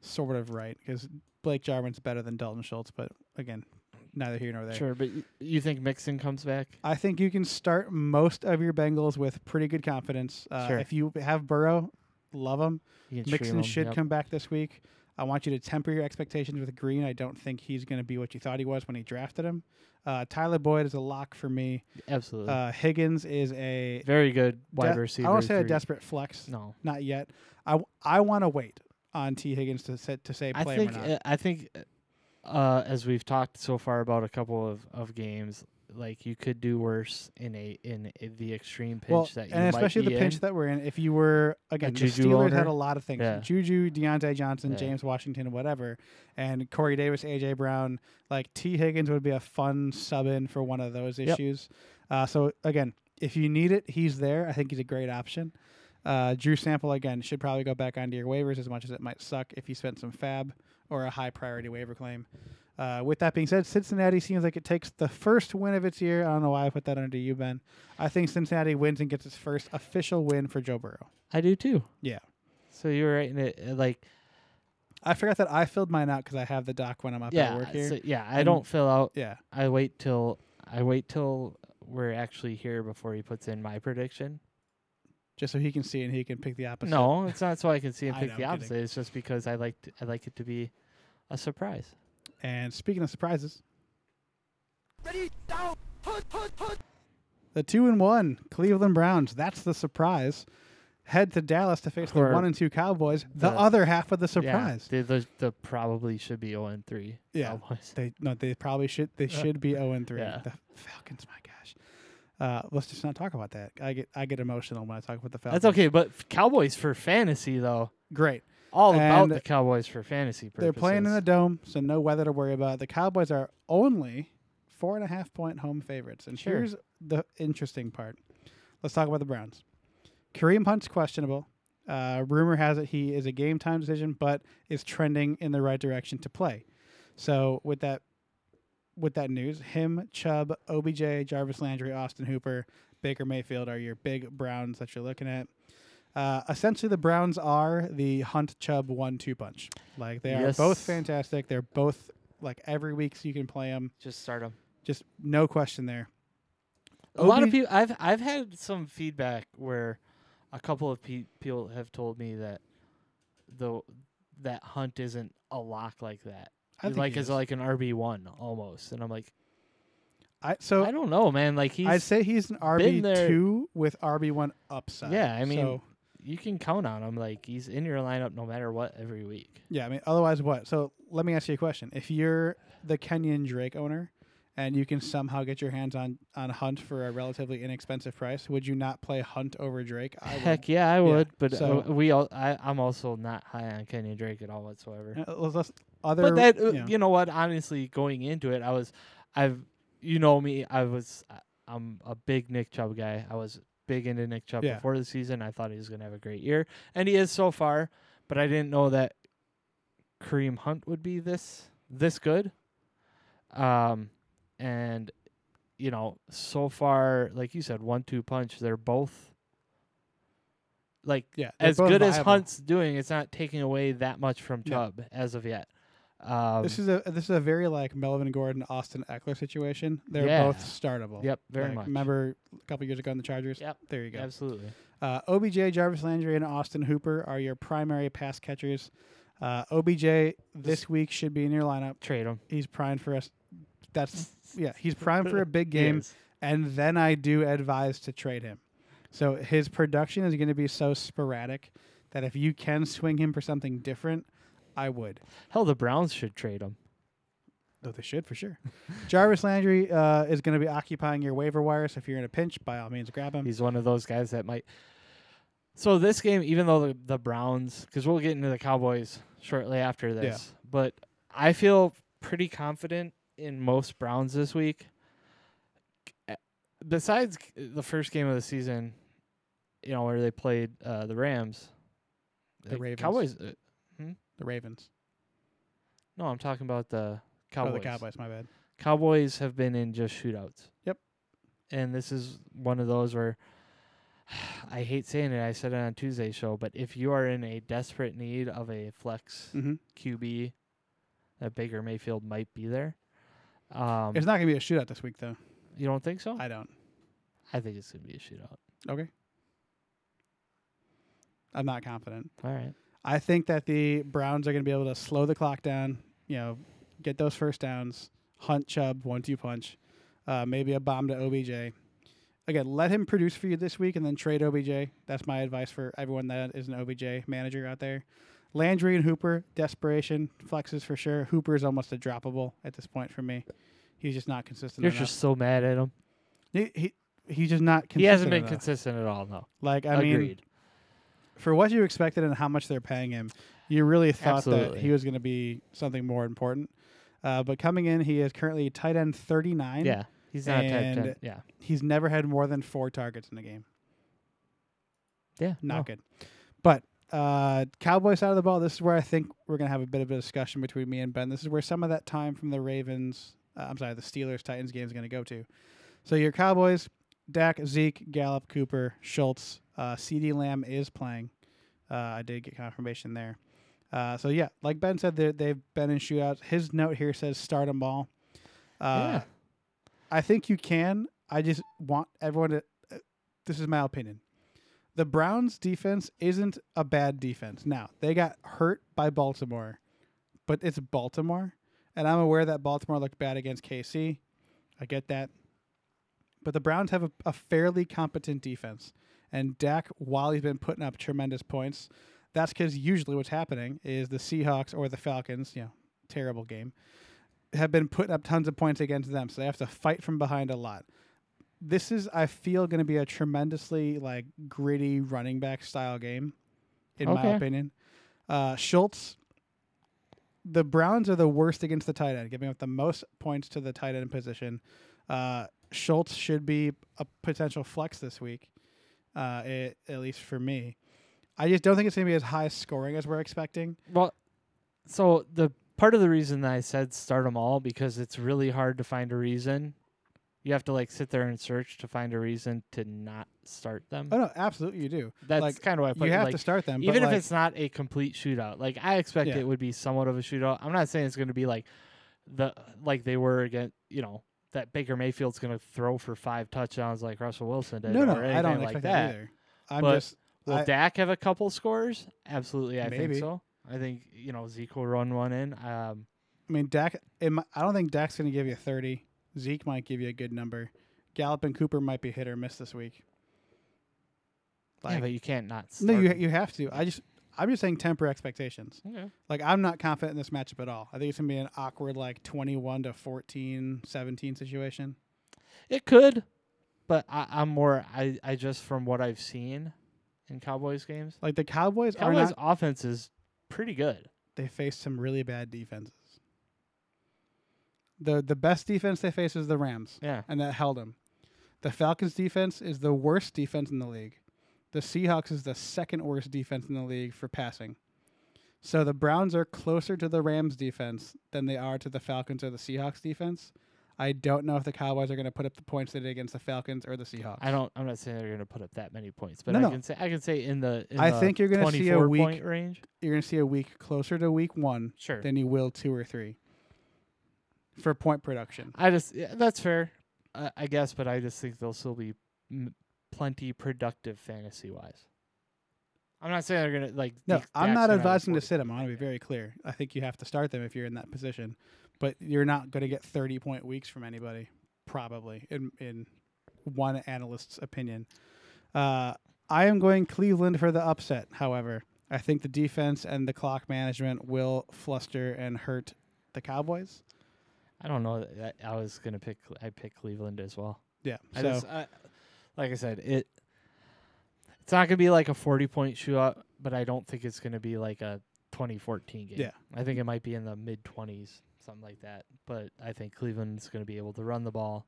sort of right because Blake Jarwin's better than Dalton Schultz, but again, neither here nor there. Sure, but y- you think Mixon comes back? I think you can start most of your Bengals with pretty good confidence. Uh, Sure. If you have Burrow, love him. Mixon him, should yep. come back this week. I want you to temper your expectations with Green. I don't think he's going to be what you thought he was when he drafted him. Uh, Tyler Boyd is a lock for me. Absolutely. Uh, Higgins is a Very good wide de- receiver. I don't say a desperate flex. No. Not yet. I, w- I want to wait on Tee Higgins to say, to say I play think him or not. uh, I think uh, as we've talked so far about a couple of, of games, like you could do worse in a in a, the extreme pinch well, that you and especially the pinch that we're in. If you were again, the Steelers had a lot of things: Yeah. Juju, Diontae Johnson, Yeah. James Washington, whatever, and Corey Davis, AJ Brown. Like Tee Higgins would be a fun sub in for one of those Yep. issues. Uh, so again, if you need it, he's there. I think he's a great option. Uh, Drew Sample again should probably go back onto your waivers as much as it might suck if you spent some fab or a high priority waiver claim. Uh, with that being said, Cincinnati seems like it takes the first win of its year. I don't know why I put that under you, Ben. I think Cincinnati wins and gets its first official win for Joe Burrow. I do too. Yeah. So you were right in it. uh, Like I forgot that I filled mine out because I have the doc when I'm up at yeah, work here. so- yeah. I And- don't fill out. yeah. I wait till I wait till we're actually here before he puts in my prediction. Just so he can see and he can pick the opposite. No, it's not so I can see and pick know, the I'm kidding. opposite. It's just because I like to, I like it to be a surprise. And speaking of surprises, Ready, down, put, put, put. the two and one Cleveland Browns. That's the surprise. Head to Dallas to face the one and two Cowboys. The, the- other half of the surprise. Yeah, the, the, the probably should be 0 and 3. Yeah. Cowboys. They no, they probably should. They should be zero and three. Yeah. The Falcons, my gosh. Uh, let's just not talk about that. I get I get emotional when I talk about the Falcons. That's okay, but f- Cowboys for fantasy though. Great. All about the Cowboys for fantasy purposes. They're playing in the dome, so no weather to worry about. The Cowboys are only four and a half point home favorites. And Sure. here's the interesting part. Let's talk about the Browns. Kareem Hunt's questionable. Uh, rumor has it he is a game time decision, but is trending in the right direction to play. So with that, with that news, him, Chubb, OBJ, Jarvis Landry, Austin Hooper, Baker Mayfield are your big Browns that you're looking at. Uh, essentially, the Browns are the Hunt Chubb one-two punch. Like they are Yes. both fantastic. They're both like every week so you can play them. Just start them. Just no question there. A lot of people. I've I've had some feedback where a couple of pe- people have told me that the that Hunt isn't a lock like that. I think like he as is. like an RB one almost, and I'm like, I so I don't know, man. Like he's I'd say he's an RB two with RB one upside. Yeah, I mean, so you can count on him. Like he's in your lineup no matter what every week. Yeah, I mean, otherwise, what? So let me ask you a question: If you're the Kenyan Drake owner, and you can somehow get your hands on on Hunt for a relatively inexpensive price, would you not play Hunt over Drake? I would. Heck yeah, I would. But so- uh, we all, I, I'm also not high on Kenyan Drake at all whatsoever. Uh, let's- other, but that uh, you know, you know what honestly going into it i was i've you know me i was i'm a big nick chubb guy i was big into nick chubb Yeah. before the season i thought he was going to have a great year and he is so far but i didn't know that kareem hunt would be this this good um and you know so far like you said one two punch they're both like yeah, as good as. Hunt's doing, it's not taking away that much from No. Chubb as of yet. Um, This is a this is a very like Melvin Gordon, Austin Ekeler situation. They're Yeah. both startable. yep, very Like, much. Remember a couple years ago in the Chargers? Yep. There you go. Absolutely. Uh, OBJ, Jarvis Landry, and Austin Hooper are your primary pass catchers. Uh, OBJ this week should be in your lineup. Trade him. He's primed for us. That's yeah. He's primed for a big game, and then I do advise to trade him. So his production is going to be so sporadic that if you can swing him for something different, I would. Hell, the Browns should trade him. Oh, they should for sure. Jarvis Landry uh, is going to be occupying your waiver wire, so if you're in a pinch, by all means, grab him. He's one of those guys that might. So this game, even though the, the Browns, because we'll get into the Cowboys shortly after this, but I feel pretty confident in most Browns this week. Besides the first game of the season, you know where they played uh, the Rams, The Ravens. Cowboys. Uh, the Ravens. no, I'm talking about the Oh, Cowboys. the Cowboys. My bad. Cowboys have been in just shootouts. Yep. And this is one of those where I hate saying it. I said it on Tuesday's show, but if you are in a desperate need of a flex Mm-hmm. QB, that Baker Mayfield might be there. Um, It's not going to be a shootout this week, though. you don't think so? I, I don't. I think it's gonna be a shootout. Okay. I'm not confident. All right. I think that the Browns are going to be able to slow the clock down, you know, get those first downs, hunt Chubb, one two punch, uh, maybe a bomb to OBJ. Again, let him produce for you this week and then trade OBJ. That's my advice for everyone that is an OBJ manager out there. Landry and Hooper, desperation, flexes for sure. Hooper is almost a droppable at this point for me. He's just not consistent You're enough. just so mad at him. he, he, he's just not consistent He hasn't been enough. consistent at all. No. Like, I mean, Agreed. For what you expected and how much they're paying him, you really thought that he was going to be something more important. Uh, but coming in, he is currently tight end 39. yeah. He's not and- 10. Yeah. He's never had more than four targets in a game. Yeah. Not no. good. But uh, Cowboy side of the ball, this is where I think we're going to have a bit of a discussion between me and Ben. This is where some of that time from the Ravens, uh, I'm sorry, the Steelers Titans game is going to go to. So your Cowboys, Dak, Zeke, Gallup, Cooper, Schultz, uh, CeeDee Lamb is playing. Uh, I did get confirmation there. Uh, so yeah, like Ben said, they- they've been in shootouts. His note here says start them all. Uh, Yeah. I think you can. I just want everyone to. Uh, this is my opinion. The Browns' defense isn't a bad defense. Now they got hurt by Baltimore, but it's Baltimore, and I'm aware that Baltimore looked bad against KC. I get that, but the Browns have a, a fairly competent defense, and Dak, while he's been putting up tremendous points, that's because usually what's happening is the Seahawks or the Falcons, you know, terrible game, have been putting up tons of points against them, so they have to fight from behind a lot. This is, I feel, going to be a tremendously like gritty running back style game, in my opinion. Uh, Schultz, the Browns are the worst against the tight end, giving up the most points to the tight end position. Uh, Schultz should be a potential flex this week, uh, it, at least for me. I just don't think it's going to be as high scoring as we're expecting. Well, so the part of the reason that I said start them all because it's really hard to find a reason. You have to like sit there and search to find a reason to not start them. Oh no, absolutely you do. That's like, kind of why I put you have like, to start them, even if like, it's not a complete shootout. Like I expect Yeah. it would be somewhat of a shootout. I'm not saying it's going to be like the like they were against you know that Baker Mayfield's going to throw for five touchdowns like Russell Wilson did. no, no, or I don't like that. that either. I'm But just Will I- Dak have a couple scores? Absolutely, I Maybe. think so. I think you know Zeke will run one in. Um, I mean, Dak. It, I don't think Dak's going to give you 30. Zeke might give you a good number. Gallup and Cooper might be hit or miss this week. yeah, but you can't not. no, you you have to. I just I'm just saying temper expectations. Okay. Like I'm not confident in this matchup at all. I think it's gonna be an awkward like 21 to 14, 17 situation. It could, but I, I'm more. I, I just from what I've seen in Cowboys games, Like the Cowboys are Cowboys not. offense is pretty good. They faced some really bad defenses. the The best defense they face is the Rams, Yeah. and that held them. The Falcons' defense is the worst defense in the league. The Seahawks is the second worst defense in the league for passing. So the Browns are closer to the Rams defense than they are to the Falcons or the Seahawks defense. I don't know if the Cowboys are going to put up the points they did against the Falcons or the Seahawks. I don't. I'm not saying they're going to put up that many points, but No, I no. can say I can say in the. In I the think you're gonna see a week- range. You're going to see a week closer to week one Sure. than you will two or three for point production. I just yeah, that's fair, uh, I guess, but I just think they'll still be m- plenty productive fantasy wise. I'm not saying they're gonna like. No, I'm not gonna have a advising to sit them. I want to be very clear. I think you have to start them if you're in that position, but you're not going to get 30 point weeks from anybody, probably in in one analyst's opinion. Uh, I am going Cleveland for the upset. However, I think the defense and the clock management will fluster and hurt the Cowboys. I don't know. that- I was gonna pick. I pick Cleveland as well. Yeah. I So just, I, like I said, it. It's not gonna be like a forty point shootout, but I don't think it's gonna be like a 2014 game. Yeah. I think it might be in the mid 20s, something like that. But I think Cleveland's gonna be able to run the ball.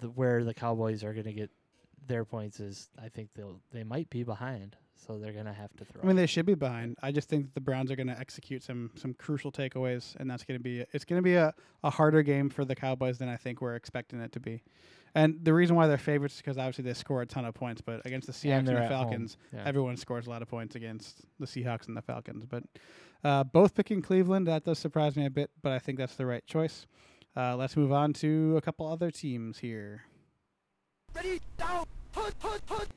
The where the Cowboys are gonna get their points is, I think they'll they might be behind, so they're gonna have to throw. I mean, they should be behind. I just think that the Browns are going to execute some some crucial takeaways, and that's to be it's going to be a, a harder game for the Cowboys than I think we're expecting it to be. And the reason why they're favorites is because obviously they score a ton of points, but against the Seahawks and, they're the. Falcons, Yeah. everyone scores a lot of points against the Seahawks and the Falcons. But uh, both picking Cleveland, that does surprise me a bit, but I think that's the right choice. Uh, let's move on to a couple other teams here. Ready, down, put, put, put.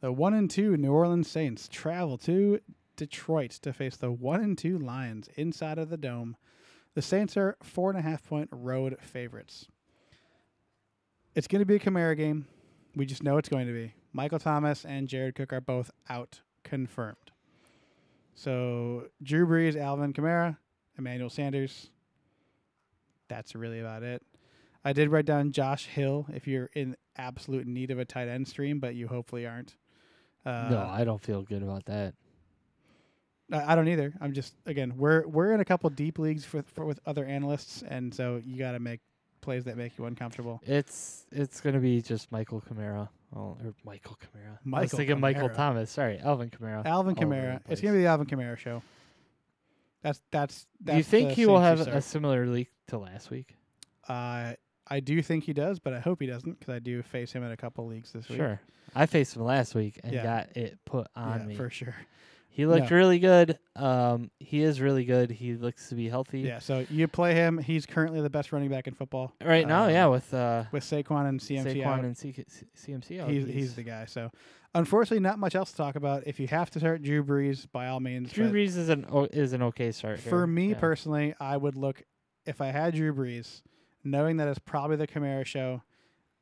The one and two New Orleans Saints travel to Detroit to face the one and two Lions inside of the dome. The Saints are four and a half point road favorites. It's going to be a Kamara game. We just know it's going to be. Michael Thomas and Jared Cook are both out confirmed. So Drew Brees, Alvin Kamara, Emmanuel Sanders. That's really about it. I did write down Josh Hill if you're in absolute need of a tight end stream, but you hopefully aren't. Uh, no, I don't feel good about that. I I don't either. I'm just again, we're we're in a couple deep leagues for, for with other analysts, and so you got to make plays that make you uncomfortable. It's it's gonna be just Michael Kamara. Oh, or Michael Kamara. I was Michael thinking Michael Thomas. Sorry, Alvin Kamara. Alvin Kamara. It's gonna be the Alvin Kamara show. That's that's. that's Do you think he will have a similar leak to last week? Uh, I do think he does, but I hope he doesn't because I do face him in a couple leagues this week. Sure. I faced him last week and Yeah. got it put on yeah, me. for sure. He looked No. really good. Um, he is really good. He looks to be healthy Yeah, so you play him. He's currently the best running back in football right now. Um, yeah, with uh, with Saquon and CMC Saquon out. and C- C- CMC out. he's, he's the guy. So, unfortunately, not much else to talk about. If you have to start Drew Brees, by all means. Drew Brees is an o- is an okay start. For here. me Yeah. personally, I would look if I had Drew Brees, knowing that it's probably the Kamara show,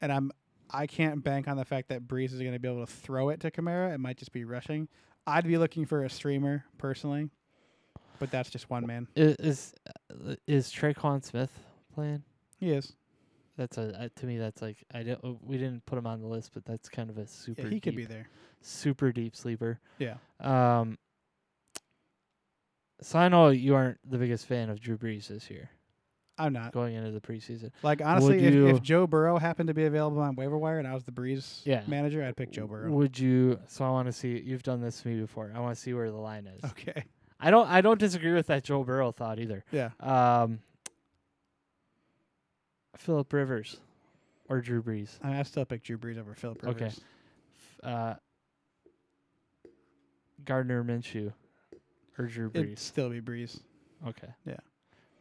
and I'm I can't bank on the fact that Brees is going to be able to throw it to Kamara. It might just be rushing. I'd be looking for a streamer personally, but that's just one man. is is, uh, is Tre'Quan Smith playing? He is. That's a uh, to me. That's like I don't. uh, We didn't put him on the list, but that's kind of a super. Yeah, he could be there. super deep sleeper. Yeah. Um. So I know you aren't the biggest fan of Drew Brees this year, I'm not. going into the preseason. Like honestly, if, you- if Joe Burrow happened to be available on waiver wire and I was the Brees Yeah. manager, I'd pick Joe Burrow. Would you? So I want to see. You've done this to me before. I want to see where the line is. Okay. I don't. I don't disagree with that Joe Burrow thought either. Yeah. Um. Philip Rivers, or Drew Brees. I, mean, I still pick Drew Brees over Philip Okay. Rivers. F- Uh. Gardner Minshew, or Drew Brees. It'd Brees. still be Brees. Okay. Yeah.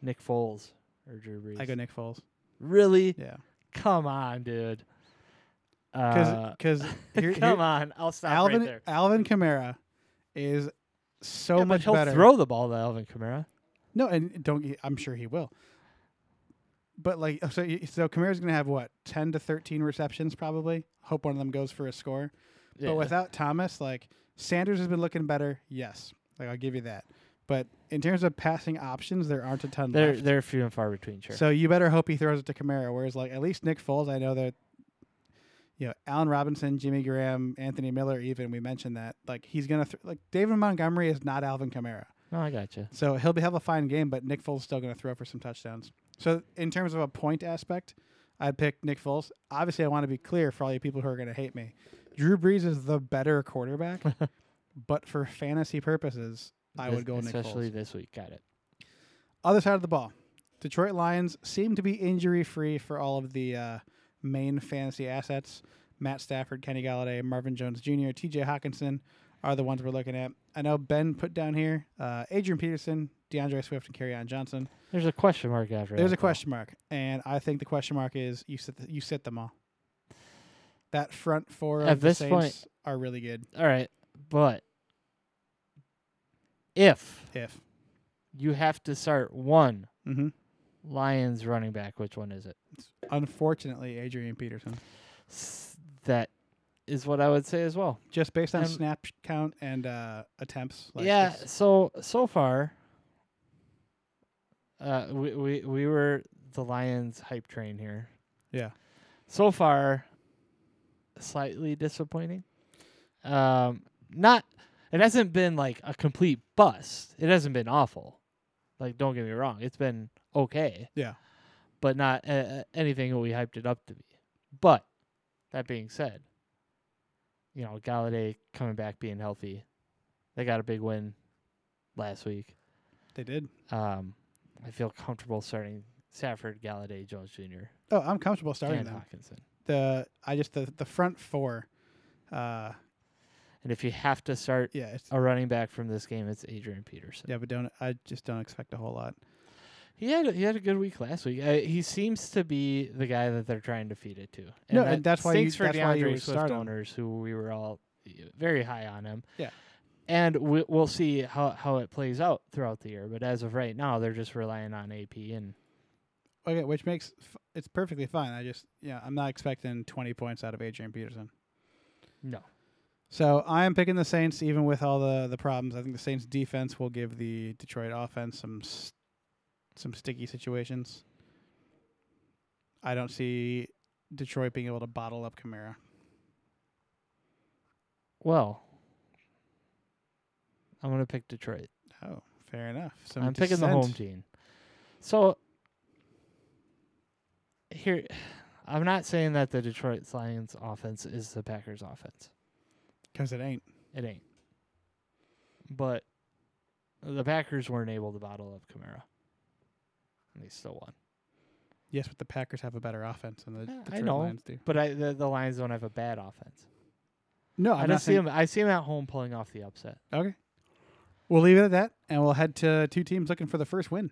Nick Foles or Drew Brees. I go Nick Foles. Really? Yeah. Come on, dude. Because Uh, because here, come here- on, I'll stop Alvin right there. Alvin Kamara is so Yeah, but much he'll better. throw the ball to Alvin Kamara. no, and don't I'm sure he will. But like so so Kamara's going to have what 10 to 13 receptions probably. Hope one of them goes for a score. Yeah. But without Thomas, like Sanders has been looking better. Yes, like I'll give you that. But in terms of passing options, there aren't a ton they're left. they're few and far between. Sure. So you better hope he throws it to Kamara. Whereas like at least Nick Foles, I know that you know Allen Robinson, Jimmy Graham, Anthony Miller. Even we mentioned that like he's gonna th- like David Montgomery is not Alvin Kamara. no, I got you. So he'll be, have a fine game, but Nick Foles is still going to throw for some touchdowns. So in terms of a point aspect, I'd pick Nick Foles. Obviously, I want to be clear for all you people who are going to hate me. Drew Brees is the better quarterback, but for fantasy purposes, I would go Nick especially Foles. this week. Got it. Other side of the ball, Detroit Lions seem to be injury free for all of the uh, main fantasy assets. Matt Stafford, Kenny Golladay, Marvin Jones Jr., T.J. Hockenson are the ones we're looking at. I know Ben put down here uh, Adrian Peterson, D'Andre Swift, and Kerryon Johnson. There's a question mark after. There's a question mark, and I think the question mark is you sit the, you sit them all. That front four of At the this Saints point- are really good. All right, but if If you have to start one mm-hmm. Lions running back, which one is it? unfortunately Adrian Peterson, S- That is what I would say as well. just based on Um, snap count and uh, attempts. like, yeah. it's- So so far, uh, we we we were the Lions hype train here. yeah. So far, slightly disappointing. Um, not it hasn't been like a complete bust. It hasn't been awful. Like don't get me wrong, it's been okay. Yeah. But not uh, uh, anything that we hyped it up to be. But that being said, you know Golladay coming back being healthy, they got a big win last week. They did. Um, I feel comfortable starting Stafford, Golladay, Jones Jr. Oh, I'm comfortable starting and them. Hockenson. The I just the the front four. Uh, And if you have to start yeah, a running back from this game, it's Adrian Peterson. yeah, but don't I just don't expect a whole lot. He had a, he had a good week last week. Uh, he seems to be the guy that they're trying to feed it to. And No, that and that's why you- for that's why you D'Andre Swift owners who we were all very high on him. Yeah. And we, we'll see how how it plays out throughout the year. But as of right now, they're just relying on AP and Okay, which makes f- it's perfectly fine. I just yeah, I'm not expecting 20 points out of Adrian Peterson. no. So I am picking the Saints, even with all the the problems. I think the Saints defense will give the Detroit offense some s- some sticky situations. I don't see Detroit being able to bottle up Kamara. Well, I'm gonna pick Detroit. Oh, fair enough. Some I'm picking the home team. So here, I'm not saying that the Detroit Lions offense is the Packers offense. Because it ain't. It ain't. But the Packers weren't able to bottle up Kamara. And they still won. Yes, but the Packers have a better offense than the Yeah, I Detroit know. Lions do. But I, the, the Lions don't have a bad offense. No, I I'm don't see saying. them. I see them at home pulling off the upset. Okay, we'll leave it at that, and we'll head to two teams looking for the first win.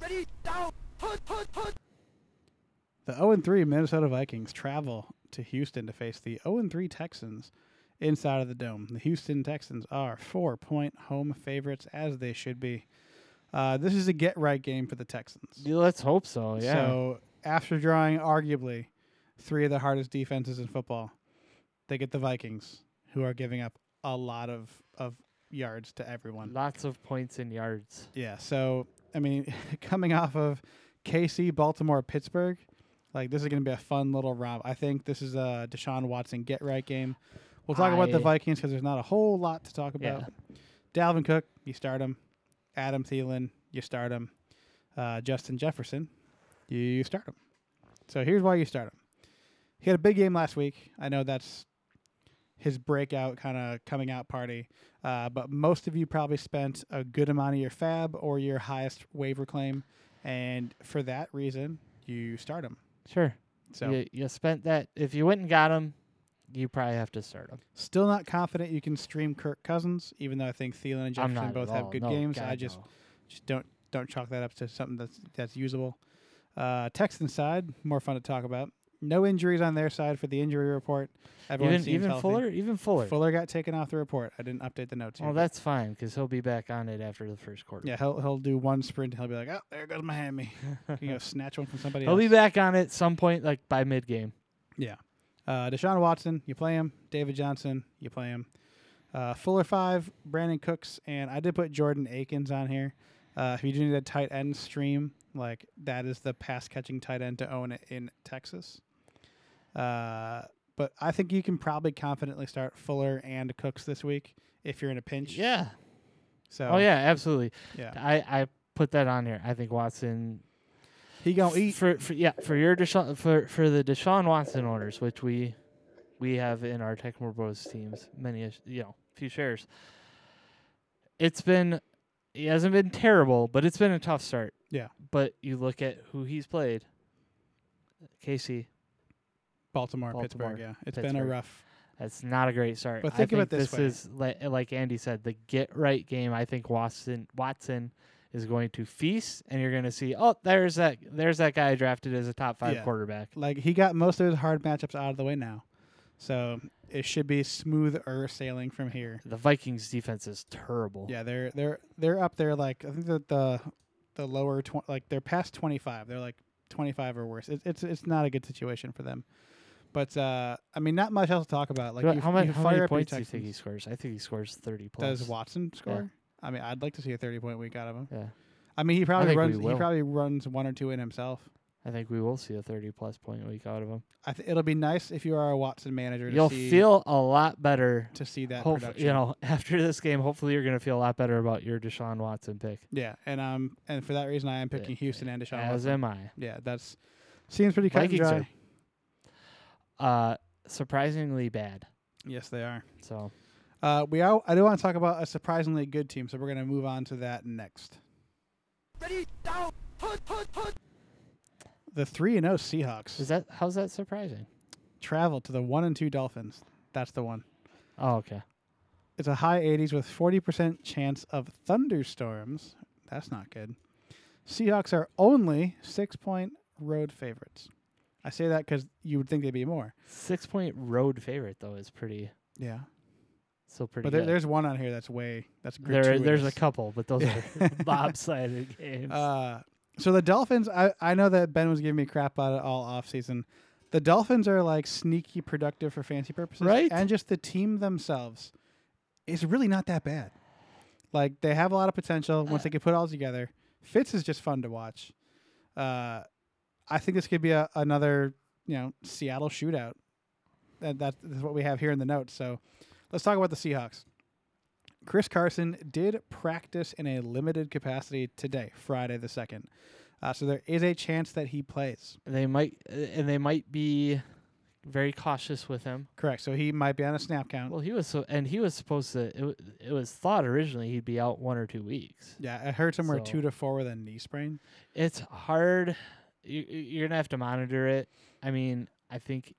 Ready, down, put, put, put. The 0 3 Minnesota Vikings travel to Houston to face the 0 3 Texans inside of the dome. The Houston Texans are four point home favorites, as they should be. Uh, this is a get right game for the Texans. Yeah, Let's hope so. Yeah. So, after drawing arguably three of the hardest defenses in football, they get the Vikings, who are giving up a lot of, of yards to everyone. Lots of points and yards. Yeah. So I mean, coming off of KC, Baltimore, Pittsburgh, like this is going to be a fun little romp. I think this is a Deshaun Watson get right game. We'll talk about the Vikings because there's not a whole lot to talk about. Dalvin Cook, you start him. Adam Thielen, you start him. Uh, Justin Jefferson, you start him. So here's why you start him. He had a big game last week. I know that's his breakout kind of coming out party. Uh, but most of you probably spent a good amount of your fab or your highest waiver claim, and for that reason, you start him. Sure. So You, you spent that. If you went and got him, you probably have to start him. still not confident you can stream Kirk Cousins, even though I think Thielen and Jefferson both have good No, games. God, I just no. just don't don't chalk that up to something that's that's usable. Uh, Texans side, more fun to talk about. No injuries on their side for the injury report. Everyone even even healthy. Fuller, even Fuller. Fuller got taken off the report. I didn't update the notes. Well, here. that's fine because he'll be back on it after the first quarter. yeah, he'll he'll do one sprint. and He'll be like, oh, there goes my hammy. you know, snatch one from somebody he'll else. be back on it some point, like by mid game. Yeah. Uh, Deshaun Watson, you play him. David Johnson, you play him. Uh, Fuller five, Brandin Cooks, and I did put Jordan Akins on here. Uh, if you do need a tight end stream, like that is the pass catching tight end to own it in Texas. Uh, but I think you can probably confidently start Fuller and Cooks this week if you're in a pinch. Yeah. So Oh yeah, absolutely. yeah. I I put that on here. I think Watson He gonna eat. for for yeah for your Deshaun for for the Deshaun Watson orders, which we we have in our Tecmo Bros teams, many a- you know few shares. It's been he hasn't been terrible, but it's been a tough start. Yeah. But you look at who he's played. Casey, Baltimore, Baltimore, Pittsburgh. Yeah, it's been a rough. that's not a great start. But think of think it this way. is like like Andy said, the get right game. I think Watson Watson is going to feast, and you're going to see. Oh, there's that there's that guy drafted as a top five Yeah. quarterback. Like he got most of his hard matchups out of the way now, so it should be smoother sailing from here. The Vikings defense is terrible. Yeah, they're they're they're up there. Like I think that the the lower tw- like they're past twenty five. They're like twenty five or worse. It, it's it's not a good situation for them. But uh, I mean, not much else to talk about. Like you, how, many how many points do you think he scores? I think he scores thirty plus. Does Watson score? I mean, I'd like to see a thirty point week out of him. Yeah, I mean, he probably runs. He probably runs one or two in himself. I think we will see a thirty plus point week out of him. I th- it'll be nice if you are a Watson manager. To You'll feel a lot better. to see that production. you know, after this game, hopefully you're going to feel a lot better about your Deshaun Watson pick. Yeah, and um, and for that reason, I am picking Yeah, Houston and Deshaun. As Watson. am I. Yeah, that's seems pretty cut and Vikings dry. Are- Uh, surprisingly bad. Yes, they are. So Uh, we are, I do want to talk about a surprisingly good team, so we're going to move on to that next. Ready, down, put, put, put. The three and zero Seahawks is that how's that surprising? travel to the one and two Dolphins. That's the one. Oh, okay. It's a high 80s with 40% chance of thunderstorms. That's not good. Seahawks are only six point road favorites. I say that because you would think they'd be more. Six point road favorite though is pretty Yeah, still pretty but there, good. there's one on here that's way that's there there's a couple, but those are lopsided games. Uh, so the Dolphins, I, I know that Ben was giving me crap about it all off season. The Dolphins are like sneaky productive for fantasy purposes, Right. And just the team themselves is really not that bad. Like they have a lot of potential once they can put it all together. Fitz is just fun to watch. Uh, I think this could be a, another you know Seattle shootout. That that is what we have here in the notes. So let's talk about the Seahawks. Chris Carson did practice in a limited capacity today, Friday the second. Uh, so there is a chance that he plays. they might uh, and they might be very cautious with him. Correct. So he might be on a snap count. Well, he was so and he was supposed to. It, it was thought originally he'd be out one or two weeks. yeah, I heard somewhere So- two to four with a knee sprain. It's hard. You, you're gonna have to monitor it. I mean, I think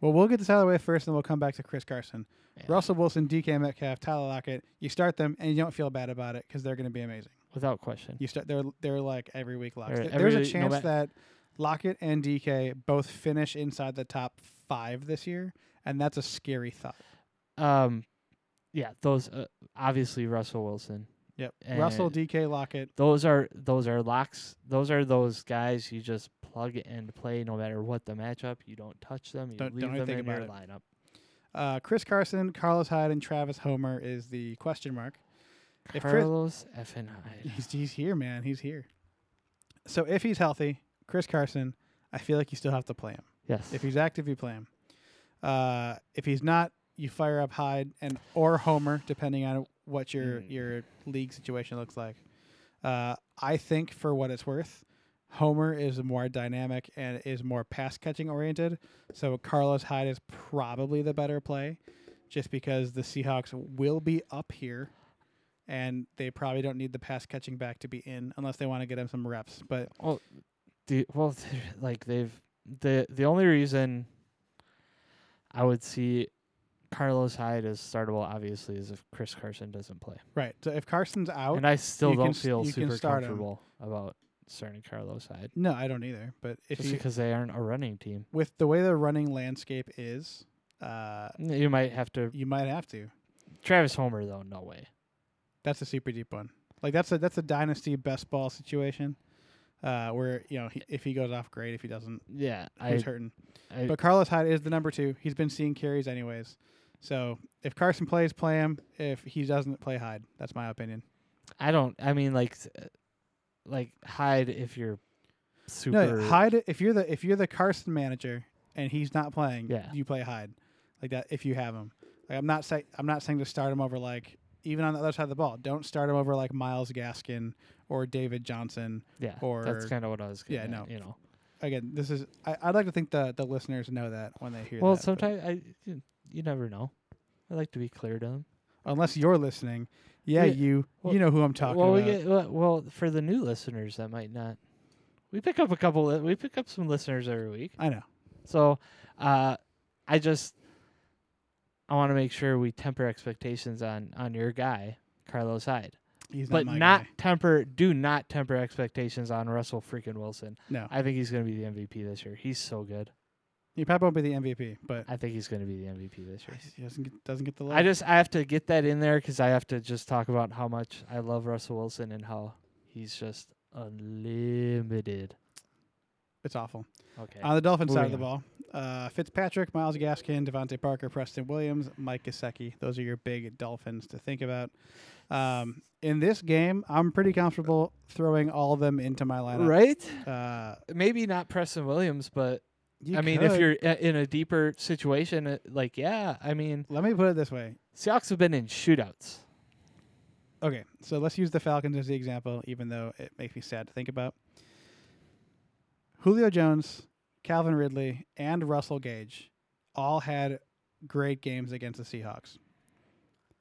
Well, we'll get this out of the way first, and we'll come back to Chris Carson. yeah, Russell Wilson, DK Metcalf, Tyler Lockett. You start them, and you don't feel bad about it because they're going to be amazing. without question. You start they're they're like every week locks. There- There's a no chance ma- that Lockett and DK both finish inside the top five this year, and that's a scary thought. Um, yeah, those uh, obviously Russell Wilson. Yep. Russell, And DK, Lockett. Those are those are locks. Those are those guys you just plug and play no matter what the matchup. You don't touch them. You Don't- leave don't them think in your about lineup. Uh, Chris Carson, Carlos Hyde, and Travis Homer is the question mark. If Chris- Carlos effing Hyde. He's he's here, man. He's here. So if he's healthy, Chris Carson, I feel like you still have to play him. Yes. If he's active, you play him. Uh, if he's not, you fire up Hyde and or Homer, depending on what your Mm. your league situation looks like. Uh, I think for what it's worth, Homer is more dynamic and is more pass catching oriented. So Carlos Hyde is probably the better play, just because the Seahawks will be up here, and they probably don't need the pass catching back to be in unless they want to get him some reps. But well, the, well, like they've the the only reason I would see Carlos Hyde as startable, obviously, is if Chris Carson doesn't play, right, so if Carson's out, and I still don't s- feel super start him. comfortable about starting Carlos Hyde, no, I don't either. But if just you, because they aren't a running team. with the way the running landscape is, uh, You might have to. you might have to. Travis Homer, though, no way. That's a super deep one. Like that's a that's a dynasty best ball situation. Uh, where you know he, if he goes off, great. If he doesn't, Yeah, I, who's hurting? I But Carlos Hyde is the number two. He's been seeing carries anyways. So if Carson plays, play him. If he doesn't, play Hyde. That's my opinion. I don't. I mean, like, uh, like Hyde if you're super. No, Hyde. If you're the if you're the Carson manager and he's not playing, Yeah. you play Hyde like that if you have him. Like I'm not saying I'm not saying to start him over like even on the other side of the ball. Don't start him over like Myles Gaskin or David Johnson. Yeah, or- that's kind of what I was. Yeah, Getting no. you know. Again, this is I, I'd like to think the the listeners know that when they hear Well, that. sometimes I, you, never know. I like to be clear to them. unless you're listening, yeah, Yeah, you well- you know who I'm talking well, about. we get well, well for the new listeners that might not. We pick up a couple. li- We pick up some listeners every week. I know. So, uh, I just I want to make sure we temper expectations on on your guy Carlos Hyde, He's but not my not temper. Do not temper expectations on Russell freaking Wilson. No, I think he's going to be the MVP this year. He's so good. He probably won't be the MVP, but I think he's going to be the MVP this year. he doesn't get, doesn't get the love. I just I have to get that in there because I have to just talk about how much I love Russell Wilson and how he's just unlimited. it's awful. Okay. On the Dolphins side of the Moving ball, uh, Fitzpatrick, Myles Gaskin, DeVante Parker, Preston Williams, Mike Gesicki. Those are your big Dolphins to think about. Um, in this game, I'm pretty comfortable throwing all of them into my lineup. right? Uh, Maybe not Preston Williams, but you I mean, if could- you're in a deeper situation, uh, like yeah, I mean, let me put it this way. Seahawks have been in shootouts. Okay, so let's use the Falcons as the example, even though it makes me sad to think about. Julio Jones, Calvin Ridley, and Russell Gage all had great games against the Seahawks.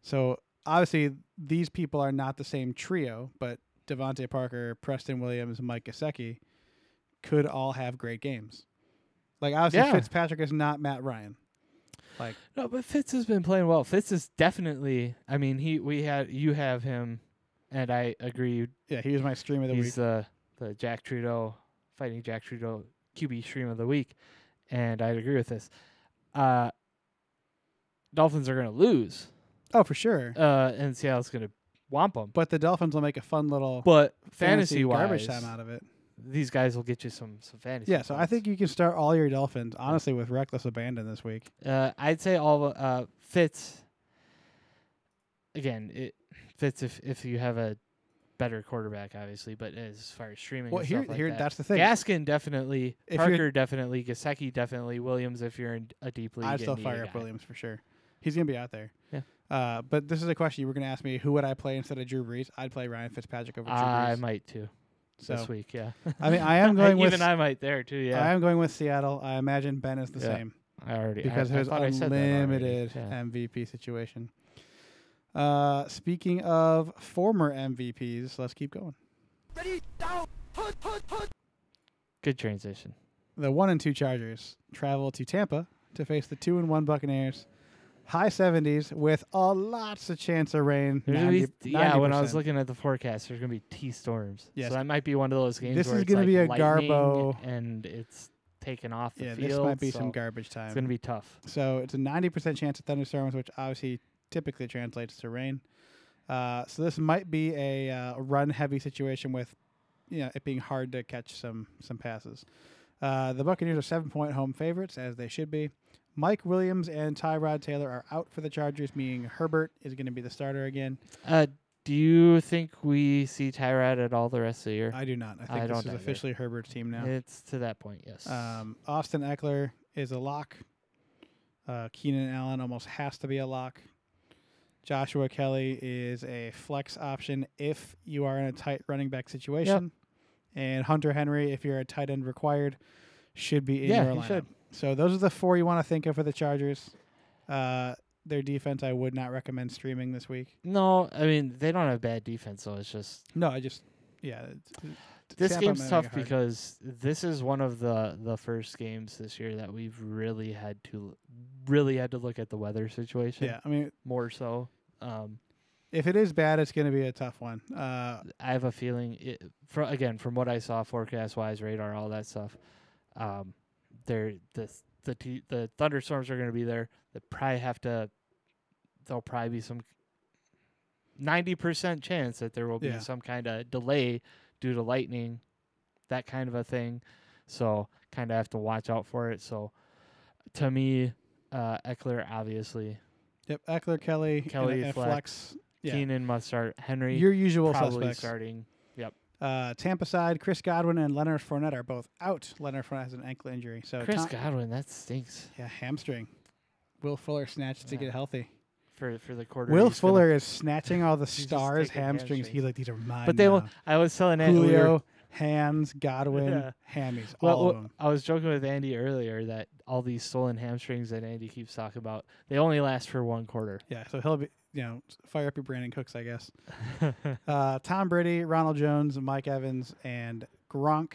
So obviously, these people are not the same trio, but DeVante Parker, Preston Williams, Mike Gesicki could all have great games. Like obviously, Yeah. Fitzpatrick is not Matt Ryan. Like No, but Fitz has been playing well. Fitz is definitely. I mean, he we had you have him, and I agree. yeah, he was my stream of the week. He's the the Jack Trudeau fighting Jack Trudeau QB stream of the week, and I'd agree with this. Uh, Dolphins are going to lose, Oh, for sure. uh, and Seattle's going to womp them. But the Dolphins will make a fun little But fantasy fantasy garbage time out of it. These guys will get you some some fantasy. Yeah, so I think you can start all your Dolphins honestly with reckless abandon this week. Uh, I'd say all uh Fitz. Again, it fits if if you have a better quarterback, obviously. But as far as streaming, Well, and here, stuff like here, that, that's the thing. Gaskin definitely, If Parker definitely, Gesicki definitely, Williams if you're in a deep league. I'd still fire up guy. Williams for sure. He's gonna be out there. Yeah. Uh, but this is a question you were gonna ask me: Who would I play instead of Drew Brees? I'd play Ryan Fitzpatrick over Drew Brees. I might too so this week. Yeah, I mean, I am going with even I might there too. Yeah. I am going with Seattle. I imagine Ben is the Yeah. same I, already because I, I thought I said that already. unlimited Yeah. MVP situation. Uh, speaking of former MVPs, let's keep going. Ready, down, put, put, put. Good transition. the one and two Chargers travel to Tampa to face the two and one Buccaneers. High seventies with a lots of chance of rain. There's gonna be, 90 yeah, when I was looking at the forecast, there's gonna be T storms. Yes. So that might be one of those games. This where is it's gonna be a Garbo- and it's taken off the yeah, field. this might be so some garbage time. It's gonna be tough. So it's a ninety percent chance of thunderstorms, which obviously typically translates to rain. Uh, so this might be a uh, run heavy situation with, you know, it being hard to catch some some passes. Uh, the Buccaneers are seven point home favorites as they should be. Mike Williams and Tyrod Taylor are out for the Chargers, meaning Herbert is going to be the starter again. Uh, do you think we see Tyrod at all the rest of the year? I do not. I think I this is officially Herbert's team now. It's to that point, yes. Um, Austin Ekeler is a lock. Uh, Keenan Allen almost has to be a lock. Joshua Kelley is a flex option if you are in a tight running back situation. And Hunter Henry, if you're a tight end required, should be in Yeah, your he lineup. should. So those are the four you want to think of for the Chargers. Uh, their defense, I would not recommend streaming this week. no, I mean they don't have bad defense, so it's just No, I just, yeah. this Tampa game's tough because this is one of the the first games this year that we've really had to really had to look at the weather situation yeah, I mean, more so. Um, if it is bad, it's going to be a tough one. Uh, I have a feeling it fro again from what I saw forecast wise, radar, all that stuff. Um, there the the t- the thunderstorms are going to be there. They probably have to. There'll probably be some ninety percent chance that there will be Yeah. some kind of delay due to lightning that kind of a thing. So kind of have to watch out for it. So to me, uh, Ekeler obviously, Yep, Ekeler, Kelley, Kelley, and, and flex. flex. Yeah, Keenan must start. Henry your usual probably suspects. starting. Uh, Tampa side, Chris Godwin and Leonard Fournette are both out. Leonard Fournette has an ankle injury, so Chris Tom- Godwin, that stinks yeah, hamstring. Will Fuller snatched to get healthy. for for the quarter. Will Fuller is snatching all the stars' taking hamstrings. He's like, these are mine. but they will. now." I was telling Andy. we Julio, hands, Godwin, Yeah. hammies, Well, all well, of them. I was joking with Andy earlier that all these stolen hamstrings that Andy keeps talking about, they only last for one quarter. Yeah, so he'll be, you know, fire up your Brandin Cooks, I guess. Uh, Tom Brady, Ronald Jones, Mike Evans, and Gronk.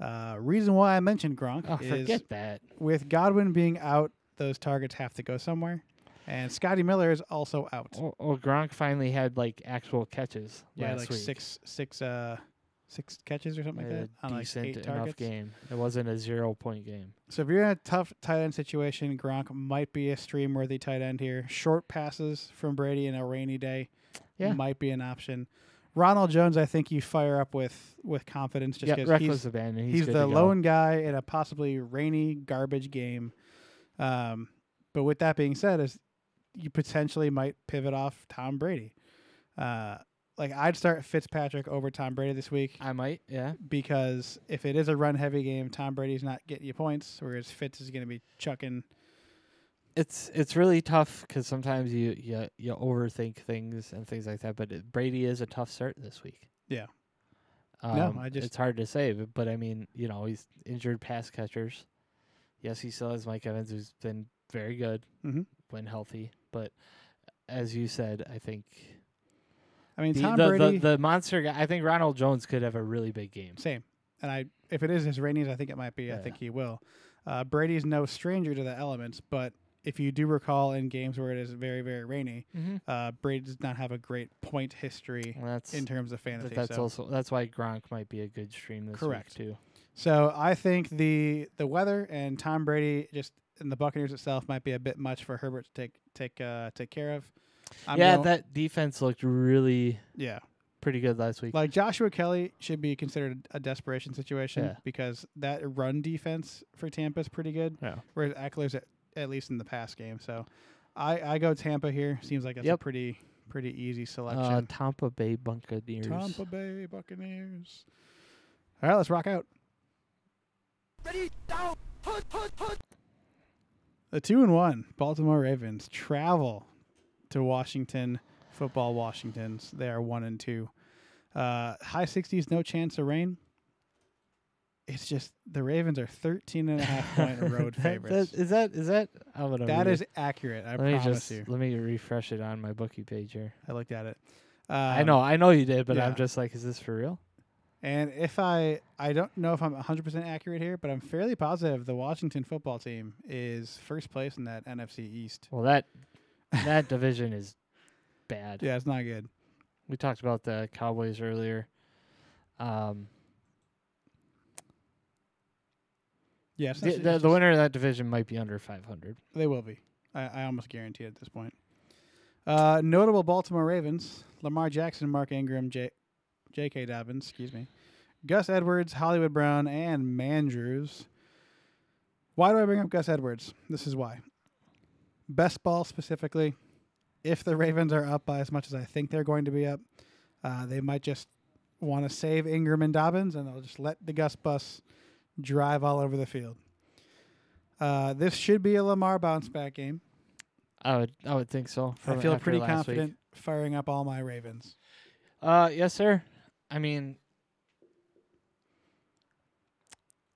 Uh, reason why I mentioned Gronk oh, is forget that. with Godwin being out, those targets have to go somewhere. And Scotty Miller is also out. Well, well, Gronk finally had like actual catches yeah, like week. six, six, uh, six catches or something like that a like decent eight enough targets. game. It wasn't a zero point game. So if you're in a tough tight end situation, Gronk might be a stream worthy tight end here. Short passes from Brady in a rainy day Yeah. might be an option. Ronald Jones, I think you fire up with with confidence just yeah, because reckless he's, abandon. He's, he's the lone guy in a possibly rainy garbage game. Um, but with that being said, is you potentially might pivot off Tom Brady. Uh, like I'd start Fitzpatrick over Tom Brady this week I might. Yeah. because if it is a run heavy game, Tom Brady's not getting you points, whereas Fitz is going to be chucking. It's it's really tough because sometimes you, you you overthink things and things like that. But it, Brady is a tough start this week. Yeah. Um, No, I just- it's hard to say, but, but I mean, you know, he's injured pass catchers. Yes, he still has Mike Evans, who's been very good Mhm. when healthy. But as you said, I think I mean, the, Tom the, Brady, the the monster guy. I think Ronald Jones could have a really big game. same. And I, if it is his rainies, I think it might be. I Yeah. think he will. Uh, Brady's no stranger to the elements, but if you do recall in games where it is very, very rainy, Mm-hmm. uh, Brady does not have a great point history That's in terms of fantasy. that's so. also that's why Gronk might be a good stream this Correct. week too. So I think the the weather and Tom Brady just in the Buccaneers itself might be a bit much for Herbert to take take uh, take care of. I'm yeah, going- that defense looked really yeah. pretty good last week. Like Joshua Kelley should be considered a desperation situation Yeah. because that run defense for Tampa is pretty good, yeah. whereas Ekeler's at, at least in the past game. So I, I go Tampa here. Seems like it's a pretty pretty easy selection. Uh, selection. Tampa Bay Buccaneers. Tampa Bay Buccaneers. All right, let's rock out. Ready, down, put, put, put. The two and one Baltimore Ravens travel to Washington football Washingtons. They are one and two. Uh, high sixties, no chance of rain. It's just the Ravens are 13 and a half point road favorites. that- is that is that? I'm gonna That it. accurate. I Let me promise just you. let me refresh it on my bookie page here. I looked at it. Um, I know, I know you did, but yeah. I'm just like, is this for real? And if I, I don't know if I'm 100% accurate here, but I'm fairly positive the Washington football team is first place in that NFC East. Well, that that division is bad. Yeah, it's not good. We talked about the Cowboys earlier. Um, Yeah, the, the, the winner of that division might be under 500. They will be. I, I almost guarantee it at this point. Uh, notable Baltimore Ravens: Lamar Jackson, Mark Ingram, J. J.K. Dobbins, excuse me, Gus Edwards, Hollywood Brown, and Mandrews. Why do I bring up Gus Edwards? This is why. Best ball specifically. If the Ravens are up by as much as I think they're going to be up, uh, they might just want to save Ingram and Dobbins, and they'll just let the Gus bus drive all over the field. Uh, this should be a Lamar bounce back game. I would I would think so. I feel pretty last week. confident firing up all my Ravens. Uh, yes, sir. I mean,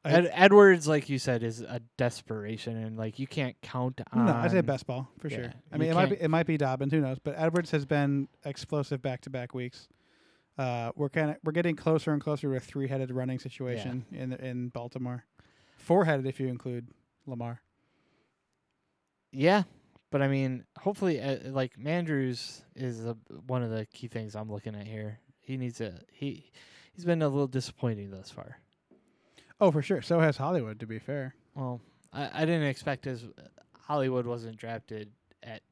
Ed, Edwards, like you said, is a desperation, and like you can't count on. no, I say best ball for yeah, sure. I you mean, it might be it might be Dobbins, who knows? But Edwards has been explosive back to back weeks. Uh, we're kind of we're getting closer and closer to a three headed running situation in in Baltimore, four headed if you include Lamar. Yeah, but I mean, hopefully, uh, like Mandrews is a, one of the key things I'm looking at here. He needs a he. He's been a little disappointing thus far. Oh, for sure. So has Hollywood. To be fair, Well, I, I didn't expect his Hollywood wasn't drafted at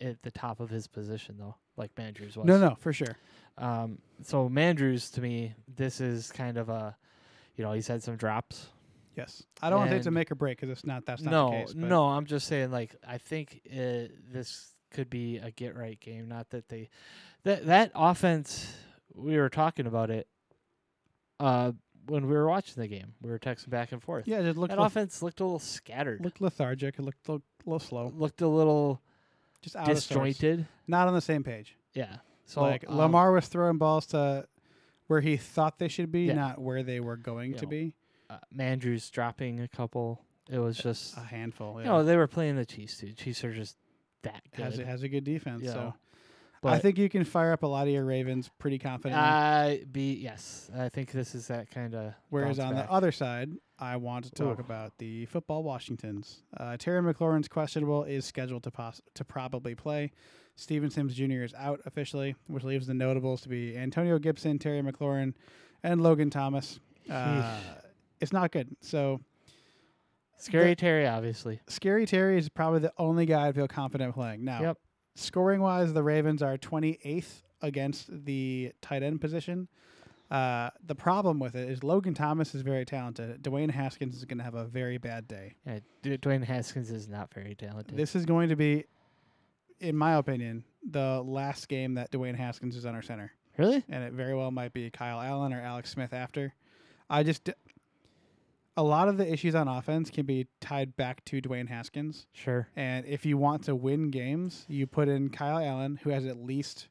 at the top of his position though, like Mandrews was. no, no, for sure. Um, so Mandrews to me, this is kind of a you know, he's had some drops. Yes, I don't want to say it's a make or break because it's not. That's not no, the case. no, I'm just saying like I think uh, this could be a get right game. Not that they that that offense we were talking about it uh when we were watching the game. We were texting back and forth. Yeah, it looked that leth- offense looked a little scattered. looked lethargic. It looked a little slow. looked a little Just disjointed. Not on the same page. Yeah. So like um, Lamar was throwing balls to where he thought they should be, Yeah. not where they were going You to know, be. uh, Mandrews dropping a couple. It was just A handful. you Yeah. know they were playing the Chiefs too. Chiefs are just that good. has a, has a good defense. you so know. I think you can fire up a lot of your Ravens pretty confidently. I be yes. I think this is that kind of. Whereas on the other side, I want to talk Ooh. about the football Washingtons. Uh, Terry McLaurin's questionable is scheduled to pos- to probably play. Steven Sims Jr. is out officially, which leaves the notables to be Antonio Gibson, Terry McLaurin, and Logan Thomas. Uh, it's not good. So Scary the- Terry, obviously. Scary Terry is probably the only guy I feel confident playing. Now, Yep. Scoring wise, the Ravens are 28th against the tight end position. Uh, the problem with it is Logan Thomas is very talented. Dwayne Haskins is going to have a very bad day. Yeah, D- Dwayne Haskins is not very talented. This is going to be, in my opinion, the last game that Dwayne Haskins is under center, really? and it very well might be Kyle Allen or Alex Smith after. I just, a lot of the issues on offense can be tied back to Dwayne Haskins. Sure. And if you want to win games, you put in Kyle Allen, who has at least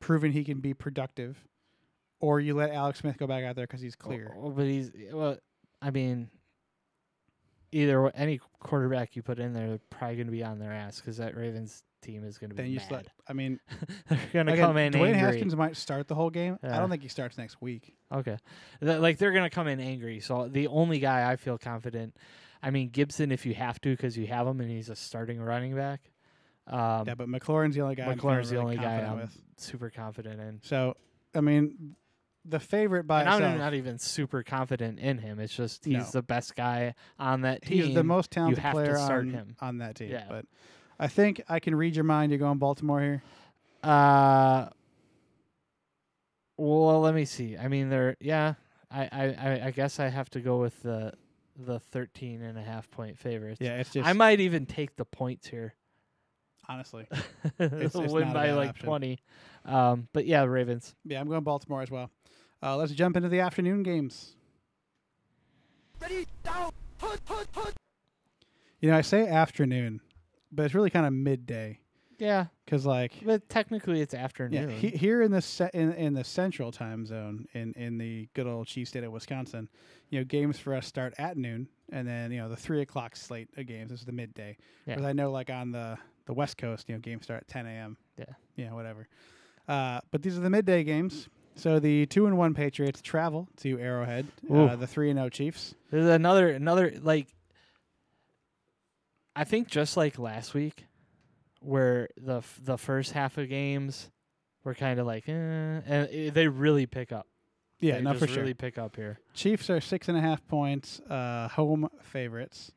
proven he can be productive, or you let Alex Smith go back out there because he's clear. But he's well. I mean, either any quarterback you put in there, they're probably going to be on their ass because that Ravens team is going to be then you let. I mean, they're going to come in Dwayne angry. Haskins might start the whole game. I don't think he starts next week. Okay, Th- like they're going to come in angry. So the only guy I feel confident, I mean Gibson, if you have to, because you have him and he's a starting running back. Um, yeah, but McLaurin's the only guy. I'm McLaurin's the really only guy I'm with. super confident in. So, I mean, the favorite by And I'm not even super confident in him. It's just he's No. the best guy on that team. He's the most talented player on, him. on that team. Yeah. But I think I can read your mind. You're going Baltimore here. Uh, well, let me see. I mean, they're yeah. I, I, I- I guess I have to go with the the 13 and a half point favorites. Yeah, it's just I might even take the points here. honestly. it's, it's win not a by bad like option. 20. Um, but yeah, Ravens. Yeah, I'm going Baltimore as well. Uh, let's jump into the afternoon games. Ready, down, put, put, put. You know, I say afternoon, but it's really kind of midday Yeah, because, like, but technically it's yeah, afternoon. he, here in the ce- in in the central time zone in in the good old cheese state of Wisconsin, you know, games for us start at noon, and then you know the three o'clock slate of games is the midday. Yeah. Whereas I know, like on the the West Coast, you know, games start at 10 a.m. Yeah. yeah, whatever. Uh, but these are the midday games. So the two and one Patriots travel to Arrowhead. Uh, the three and zero Chiefs. There's another another like I think just like last week where the f- the first half of games were kind of like eh, and i they really pick up. Yeah, they no, for sure. really pick up here. Chiefs are six and a half points, uh, home favorites,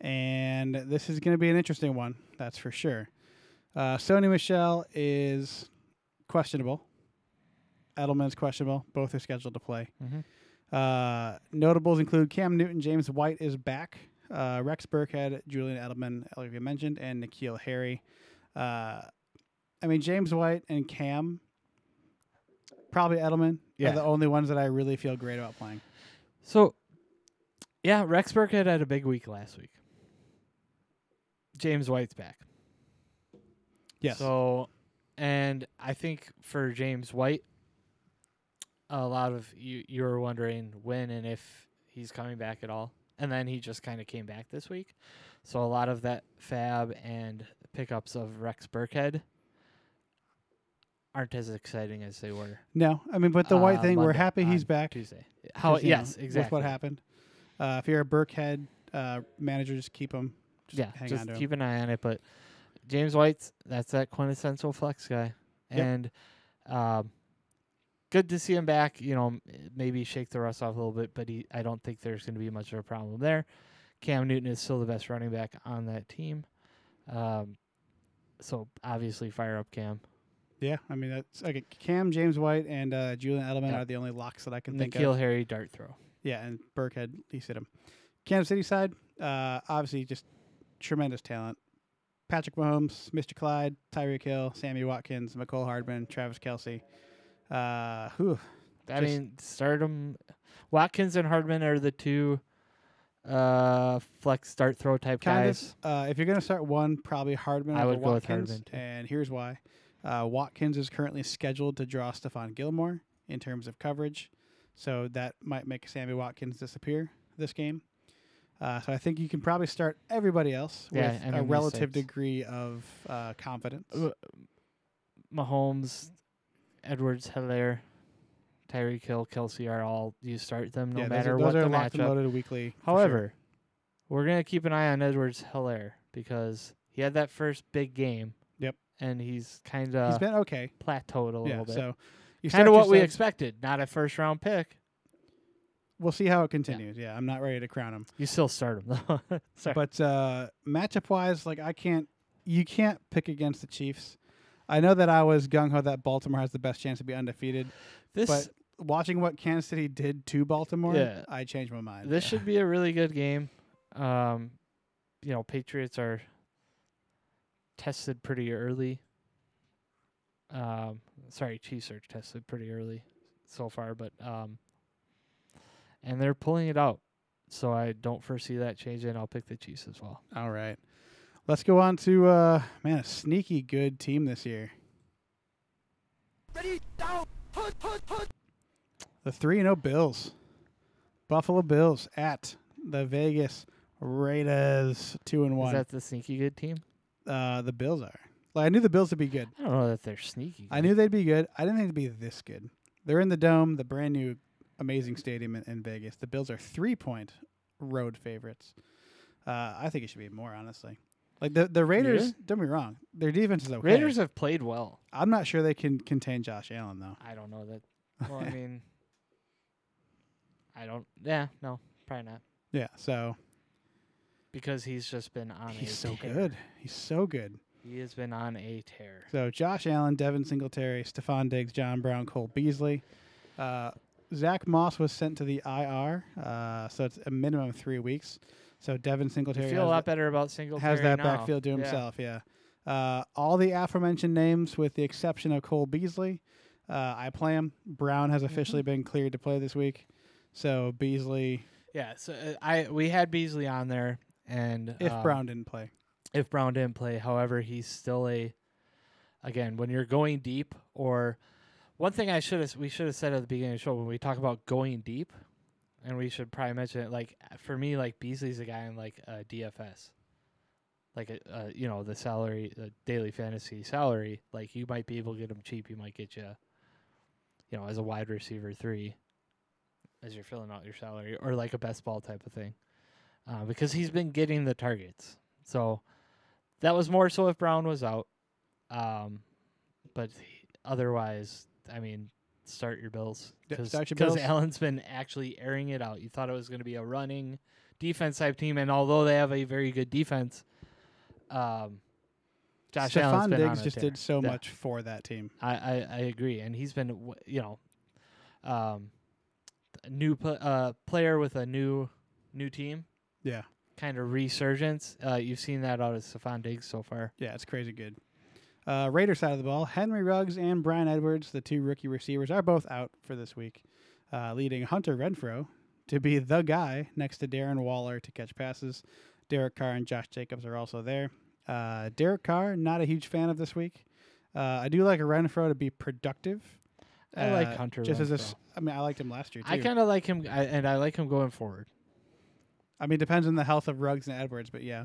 and this is going to be an interesting one. That's for sure. Uh, Sony Michel is questionable. Edelman's questionable. Both are scheduled to play. Mhm. Uh, notables include Cam Newton, James White is back, uh, Rex Burkhead, Julian Edelman, like we mentioned, and N'Keal Harry. Uh, I mean, James White and Cam, probably Edelman, Yeah. are the only ones that I really feel great about playing. So yeah, Rex Burkhead had a big week last week. James White's back. Yes. So, and I think for James White, a lot of you you were wondering when and if he's coming back at all, and then he just kind of came back this week. So a lot of that fab and pickups of Rex Burkhead aren't as exciting as they were no, I mean, but the White uh, thing, we're happy he's back. Tuesday. How? you know, Yes, exactly. What happened. Uh, if you're a Burkhead uh, manager, just keep him. Just yeah, hang just on to him. keep an eye on it. But James White's that's that quintessential flex guy, Yep. and um, good to see him back. You know, m- maybe shake the rust off a little bit, but he I don't think there's going to be much of a problem there. Cam Newton is still the best running back on that team, um, so obviously fire up Cam. Yeah, I mean, that's okay. Cam, James White, and uh, Julian Edelman Yeah. are the only locks that I can think N'Keal of. Harry dart throw. Yeah, and Burkhead, he hit him. Kansas City side, uh, obviously just tremendous talent. Patrick Mahomes, Mr. Clyde, Tyreek Hill, Sammy Watkins, Mecole Hardman, Travis Kelce. Uh, whew, I Just- mean, start 'em- Watkins and Hardman are the two uh, flex start throw type kind guys. of. Uh, if you're gonna start one, probably Hardman. I would go with Hardman, too. and here's why: uh, Watkins is currently scheduled to draw Stephon Gilmore in terms of coverage, so that might make Sammy Watkins disappear this game. Uh, so I think you can probably start everybody else Yeah, with a relative degree of uh, confidence. Uh, Mahomes, Edwards, Helaire, Tyreek Hill, Kelce are all you start them no yeah, matter those are, what those the are and matchup. weekly. for sure. However, we're gonna keep an eye on Edwards Helaire because he had that first big game. Yep. And he's kind he's of been okay. plateaued a Yeah, little bit. so you kind of what we expected. Not a first round pick. We'll see how it continues. Yeah, I'm not ready to crown him. You still start him though. But uh, matchup wise, like I can't, you can't pick against the Chiefs. I know that I was gung ho that Baltimore has the best chance to be undefeated, this but watching what Kansas City did to Baltimore, Yeah. I changed my mind. this should be a really good game. Um, you know, Patriots are tested pretty early. Um, sorry, Chiefs are tested pretty early so far, but um, and they're pulling it out. So I don't foresee that changing. I'll pick the Chiefs as well. All right, let's go on to uh, man, a sneaky good team this year. Ready, down, put, put, put. The three and zero Bills, Buffalo Bills at the Vegas Raiders, two and one. Is one. that the sneaky good team? uh, the Bills are. Like I knew the Bills would be good. I don't know that they're sneaky. I knew they'd be good. I didn't think they'd be this good. They're in the dome, the brand new amazing stadium in, in Vegas. The Bills are three point road favorites. Uh, I think it should be more, honestly. Like the the Raiders, Really? don't be wrong, their defense is okay. Raiders have played well. I'm not sure they can contain Josh Allen though. I don't know that. Well, I mean, I don't. Yeah, no, probably not. Yeah, so because he's just been on. he's a so tear. good. He's so good. He has been on a tear. So Josh Allen, Devin Singletary, Stefon Diggs, John Brown, Cole Beasley. Uh, Zach Moss was sent to the IR, uh, so it's a minimum of three weeks. So Devin I Singletary feel a lot better about Singletary has that now. backfield to himself. Yeah. Uh, all the aforementioned names, with the exception of Cole Beasley, uh, I play him. Brown has Mm-hmm. officially been cleared to play this week, so Beasley, Yeah, so uh, I we had Beasley on there, and if um, Brown didn't play, if Brown didn't play, however, he's still a. Again, when you're going deep, or one thing I should have we should have said at the beginning of the show when we talk about going deep, and we should probably mention it. Like for me, like Beasley's a guy in like uh, DFS, like a uh, you know the salary, the daily fantasy salary. Like you might be able to get him cheap. You might get you, you know, as a wide receiver three, as you're filling out your salary, or like a best ball type of thing, uh, because he's been getting the targets. So that was more so if Brown was out. Um, but he- otherwise, I mean, start your Bills because Allen's been actually airing it out. You thought it was going to be a running defense type team, and although they have a very good defense, um, Josh Allen's Stefon been on Diggs a just did so Yeah. much for that team. I, I, I agree, and he's been you know, um, new pl- uh, player with a new new team, Yeah, kind of resurgence. Uh, you've seen that out of Stefon Diggs so far. yeah, it's crazy good. Uh, Raider side of the ball, Henry Ruggs and Bryan Edwards, the two rookie receivers, are both out for this week, uh, leading Hunter Renfrow to be the guy next to Darren Waller to catch passes. Derek Carr and Josh Jacobs are also there. Uh, Derek Carr, not a huge fan of this week. Uh, I do like a Renfrow to be productive. I like Uh, Hunter Just as a, Renfrow. mean, I liked him last year too. I kind of like him, I, and I like him going forward. I mean, it depends on the health of Ruggs and Edwards, but yeah,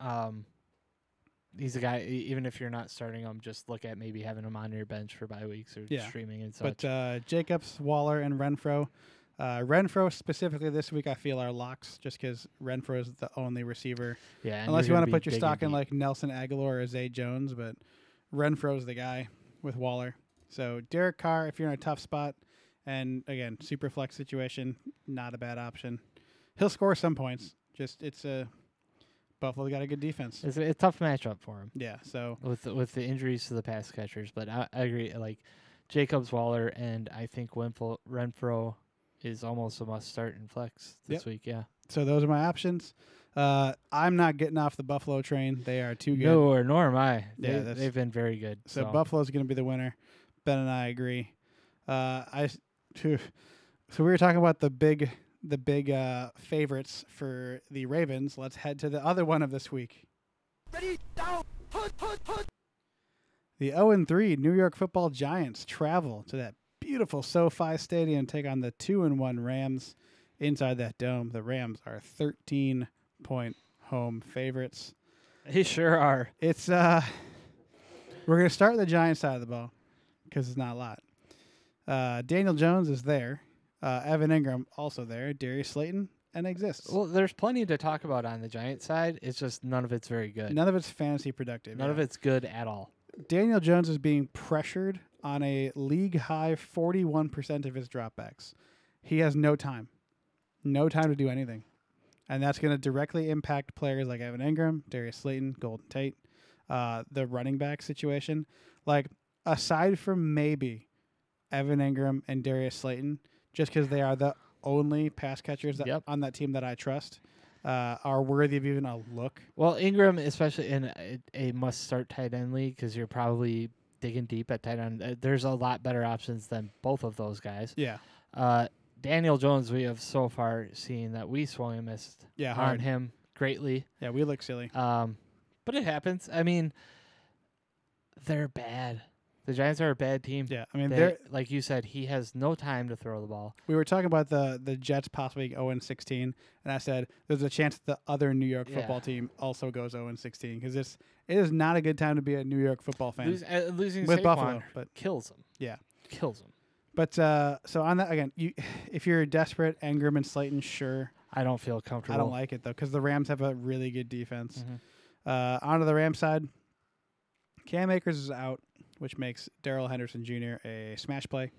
Um, he's a guy. Even if you're not starting him, just look at maybe having him on your bench for bye weeks or Yeah. streaming and such. But uh, Jacobs, Waller, and Renfrow. Uh, Renfrow specifically this week, I feel are locks just because Renfrow is the only receiver. yeah, Unless you want gonna put your stock in like Nelson Agholor or Zay Jones, but Renfrow's the guy with Waller. So Derek Carr, if you're in a tough spot, and again, super flex situation, not a bad option. He'll score some points. Just it's a Buffalo got a good defense. it's a, a tough matchup for him. Yeah, so with the, with the injuries to the pass catchers. But I, I agree. Like Jacobs, Waller, and I think Renfrow is almost a must start in flex this Yep. week. Yeah. So those are my options. Uh, I'm not getting off the Buffalo train. They are too good. No, or nor am I. Yeah, They, they've been very good. So So, Buffalo's going to be the winner. Ben and I agree. Uh, I so we were talking about the big the big uh, favorites for the Ravens. Let's head to the other one of this week. Ready, down, put, put, put. The 0 3 New York Football Giants travel to that beautiful SoFi Stadium to take on the 2 and 1 Rams inside that dome. The Rams are 13 point home favorites. they sure are. It's uh we're going to start the Giants side of the ball cuz it's not a lot. Uh, Daniel Jones is there. Uh, Evan Engram also there. Darius Slayton and exists. Well, there's plenty to talk about on the Giant side. It's just none of it's very good. None of it's fantasy productive. None of it's good at all. Daniel Jones is being pressured on a league high 41% of his dropbacks. He has no time. No time to do anything. And that's going to directly impact players like Evan Engram, Darius Slayton, Golden Tate, uh, the running back situation. Like, aside from maybe Evan Engram and Darius Slayton, just because they are the only pass catchers that, Yep. on that team that I trust, uh, are worthy of even a look. Well, Engram, especially in a, a must start tight end league, because you're probably digging deep at tight end. Uh, there's a lot better options than both of those guys. Yeah. Uh, Daniel Jones, we have so far seen that we swung and missed Yeah, on him greatly. Yeah, we look silly. Um, but it happens. I mean, they're bad. The Giants are a bad team. Yeah, I mean, They- they're like you said, he has no time to throw the ball. we were talking about the the Jets possibly 0 and 16, and I said there's a chance the other New York football Yeah. team also goes 0 and 16 because it's it is not a good time to be a New York football fan Lose, uh, losing with Saquon Buffalo. But kills them. Yeah. kills them. but uh, so on that again, you if you're desperate, Engram and Slayton, sure. I don't feel comfortable. I don't like it though because the Rams have a really good defense. Mhm. Uh, onto the Rams side, Cam Akers is out, which makes Darrell Henderson Jr. a smash play.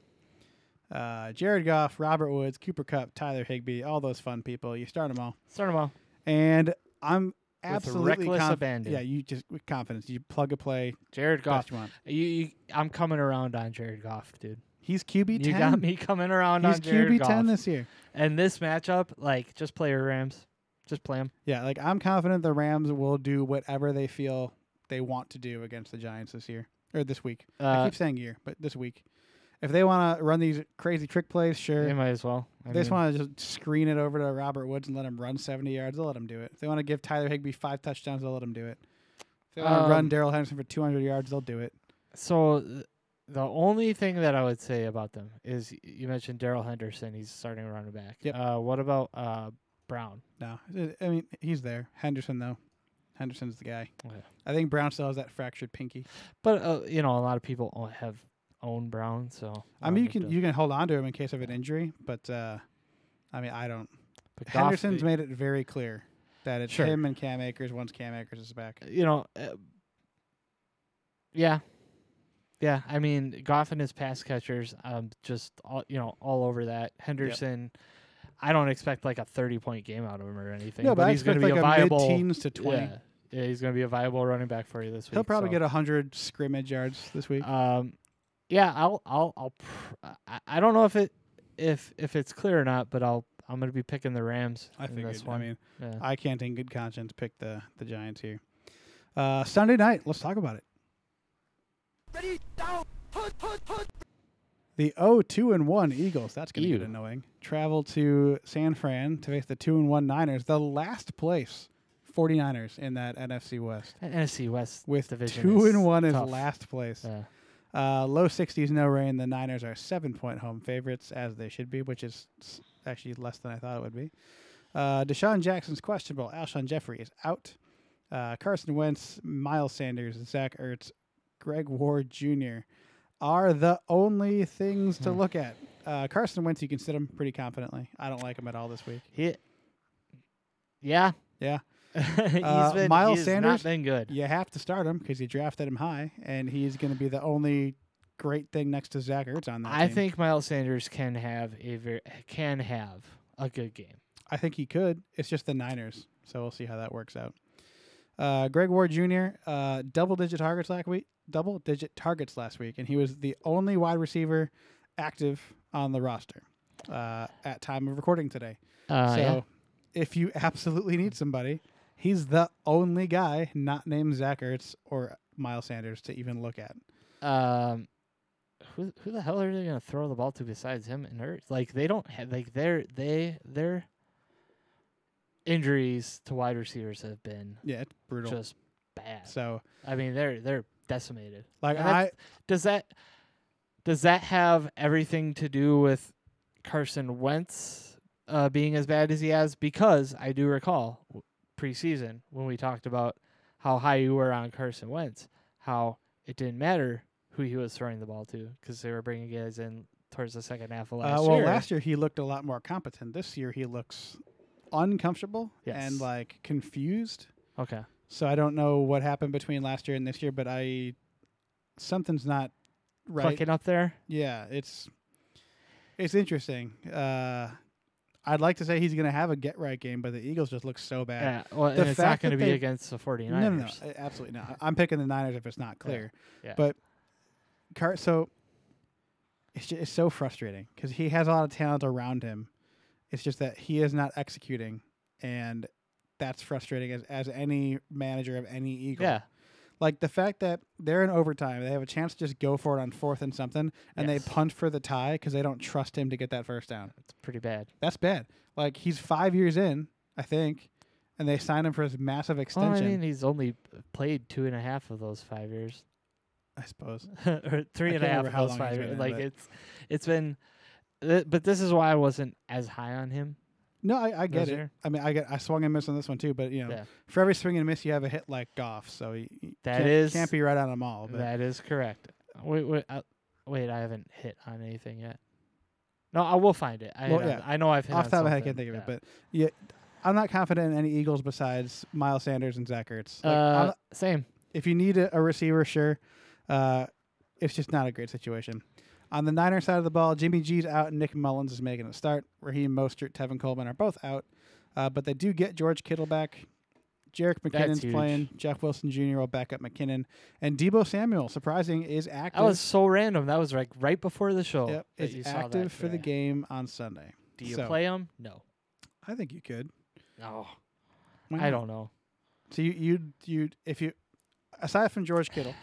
Uh, Jared Goff, Robert Woods, Cooper Kupp, Tyler Higbee, all those fun people. You start them all. Start them all. And I'm absolutely reckless conf- abandon. Yeah, you just with confidence. You plug a play Jared Goff. you want. You, you, I'm coming around on Jared Goff, dude. He's QB ten. You got me coming around He's on Jared Goff. He's QB Goff. ten this year. and this matchup, like, just play your Rams. Just play them. Yeah, like I'm confident the Rams will do whatever they feel they want to do against the Giants this year or this week. I Uh, keep saying year, but this week. If they want to run these crazy trick plays, sure. they might as well. I If they just mean, want to just screen it over to Robert Woods and let him run 70 yards, they'll let him do it. If they want to give Tyler Higbee five touchdowns, they'll let him do it. If they want to run Um, Darrell Henderson for 200 yards, they'll do it. so th- the only thing that I would say about them is y- you mentioned Darrell Henderson. He's starting running back. Yep. Uh, what about uh, Brown? No, I- I mean he's there. Henderson though, Henderson's the guy. Okay. I think Brown still has that fractured pinky. But uh, you know, a lot of people have own Brown, so I mean, you can you can hold on to him in case of an injury, but uh, I mean I don't. but Henderson's made it very clear that it's Sure. him and Cam Akers once Cam Akers is back. you know, uh, yeah, yeah. I mean, Goff and his pass catchers, um, just all you know, all over that. Henderson, I don't expect like a thirty-point game out of him or anything. No, but, I he's going to be like a viable. mid-teens to 20. yeah, yeah, he's going to be a viable running back for you this week. He'll probably so. get a hundred scrimmage yards this week. Um, yeah, I'll, I'll, I'll. Pr- I, I don't know if it, if if it's clear or not, but I'll, I'm going to be picking the Rams. I in figured. this I mean, yeah. I can't in good conscience pick the the Giants here. Uh, Sunday night, let's talk about it. Ready, down, put, put, put. The 0-2 and 1 Eagles, that's going to get annoying. Travel to San Fran to face the 2 and 1 Niners, the last place 49ers in that NFC West. That NFC West With division 2 is and 1 is tough. last place. Yeah. Uh, low 60s, no rain. The Niners are 7-point home favorites as they should be, which is actually less than I thought it would be. Uh, DeSean Jackson's questionable. Alshon Jeffery is out. Uh, Carson Wentz, Miles Sanders, Zach Ertz, Greg Ward Jr. are the only things to Hmm. look at. Uh, Carson Wentz, you can sit him pretty confidently. I don't like him at all this week. He, yeah, Yeah. he's Uh, been Miles Sanders? not been good. You have to start him because you drafted him high, and he's going to be the only great thing next to Zach Ertz on that I team. think Miles Sanders can have a very can have a good game. I think he could. It's just the Niners, so we'll see how that works out. Uh, Greg Ward Jr. Uh, double digit targets last week. Double digit targets last week, and he was the only wide receiver active on the roster. uh, at time of recording today. Uh, so yeah. if you absolutely need somebody, he's the only guy not named Zach Ertz or Miles Sanders to even look at. Um, who who the hell are they gonna throw the ball to besides him and Ertz? Like they don't have like their they their injuries to wide receivers have been Yeah, it's brutal. just bad. so I mean they're they're decimated. like And I does that does that have everything to do with Carson Wentz uh, being as bad as he has? Because I do recall preseason when we talked about how high you were on Carson Wentz, how it didn't matter who he was throwing the ball to because they were bringing guys in towards the second half of last uh, well year. last year he looked a lot more competent. This year he looks uncomfortable Yes. and like confused. okay, So I don't know what happened between last year and this year, but I something's not right. clicking up there. Yeah, it's it's interesting. Uh, I'd like to say he's going to have a get right game, but the Eagles just look so bad. Yeah, well, the and it's not going to be against the 49ers. No, no, no, absolutely not. I'm picking the Niners if it's not clear. yeah. But Car- so it's just, it's so frustrating because he has a lot of talent around him. It's just that he is not executing, and that's frustrating as as any manager of any Eagle. Yeah, Like the fact that they're in overtime, they have a chance to just go for it on fourth and something, and Yes. they punt for the tie because they don't trust him to get that first down. it's pretty bad. That's bad. Like he's five years in, I think, and they signed him for his massive Well, extension. I mean, he's only played two and a half of those five years. I suppose. or three I and a half of those five years. Like but- it's it's been, th- but this is why I wasn't as high on him. No, I, I get it. I mean, I get. I swung and missed on this one too, but you know, Yeah. for every swing and miss, you have a hit like Goff, so you, you That can't, is- can't be right on them all. But That is correct. Wait, wait, uh, wait! I haven't hit on anything yet. No, I will find it. I Well, yeah. I know I've hit off on top of my head, I can't think of yeah. it. But yeah, I'm not confident in any Eagles besides Miles Sanders and Zach Ertz. Like, uh, I'm- same. if you need a, a receiver, sure. Uh, it's just not a great situation. On the Niner side of the ball, Jimmy G's out and Nick Mullens is making a start. Raheem Mostert, Tevin Coleman are both out. Uh, but they do get George Kittle back. Jerick McKinnon's playing. Jeff Wilson Jr. will back up McKinnon. And Deebo Samuel, surprising, is active. That was so random. That was like right before the show. yep, is you saw that active for the game on Sunday. Do you So, play him? No. I think you could. No. Why I don't know. So you you you if you aside from George Kittle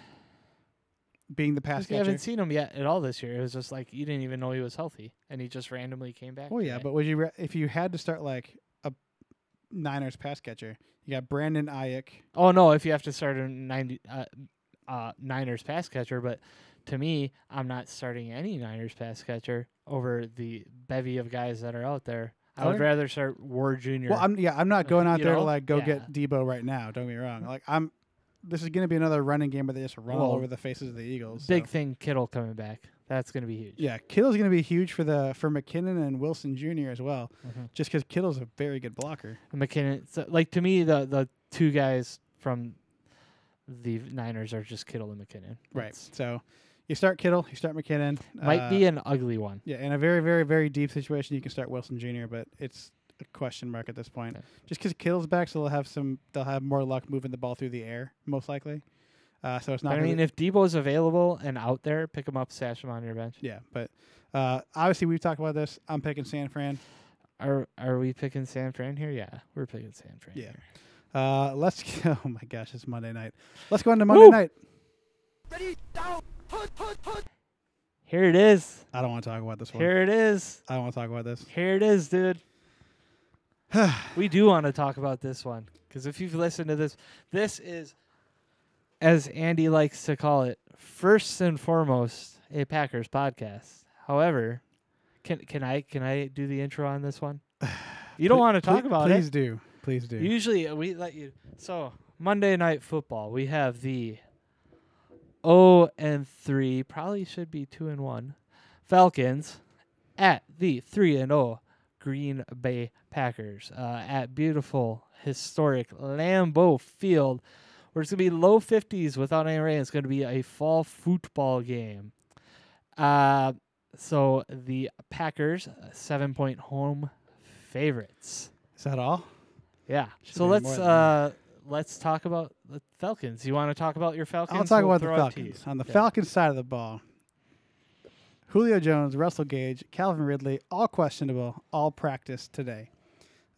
being the pass Because we haven't seen him yet at all this year. It was just like you didn't even know he was healthy, and he just randomly came back. Oh yeah, but would you re- if you had to start like a Niners pass catcher? You got Brandon Aiyuk. oh no, if you have to start a ninety uh, uh, Niners pass catcher, but to me, I'm not starting any Niners pass catcher over the bevy of guys that are out there. I would rather start Ward Jr. Well, I'm yeah, I'm not going out You there to like go Yeah. get Deebo right now. Don't get me wrong. Like I'm, this is going to be another running game where they just run all Well, over the faces of the Eagles. Big so- thing, Kittle coming back. That's gonna be huge. Yeah, Kittle's going to be huge for the for McKinnon and Wilson Jr. as well, Mhm. just because Kittle's a very good blocker. And McKinnon, so, like to me, the the two guys from the Niners are just Kittle and McKinnon. Right. So you start Kittle, you start McKinnon. might uh, be an ugly one. Yeah, in a very, very, very deep situation, you can start Wilson Jr., but it's a question mark at this point. Okay. Just because Kittle's back, so they'll have some, they'll have more luck moving the ball through the air, most likely. Uh, so it's not. I mean, be- if Deebo's available and out there, pick him up, stash him on your bench. yeah, but uh, obviously we've talked about this. I'm picking San Fran. Are are we picking San Fran here? Yeah, we're picking San Fran. Yeah. here. Uh, let's. Go, oh my gosh, it's Monday night. Let's go into Monday Woo! night. Ready, down, put, put, put. Here it is. I don't want to talk about this one. Here it is. I don't want to talk about this. Here it is, dude. we do want to talk about this one because if you've listened to this, this is, as Andy likes to call it, first and foremost a Packers podcast. However, can can I can I do the intro on this one? You don't Pl- want to talk pl- about Please it. Please do. Please do. Usually uh, we let you. So Monday night football, we have the O and three, probably should be two and one, Falcons at the three and O Green Bay Packers uh, at beautiful historic Lambeau Field, where it's gonna be low fifties without any rain. It's gonna be a fall football game. Uh, so the Packers seven point home favorites. Is that all? Yeah. Should've so let's uh let's talk about the Falcons. You want to talk about your Falcons? I'll talk We'll about the throw it to you. Falcons. On the Yeah. Falcons side of the ball, Julio Jones, Russell Gage, Calvin Ridley, all questionable, all practice today.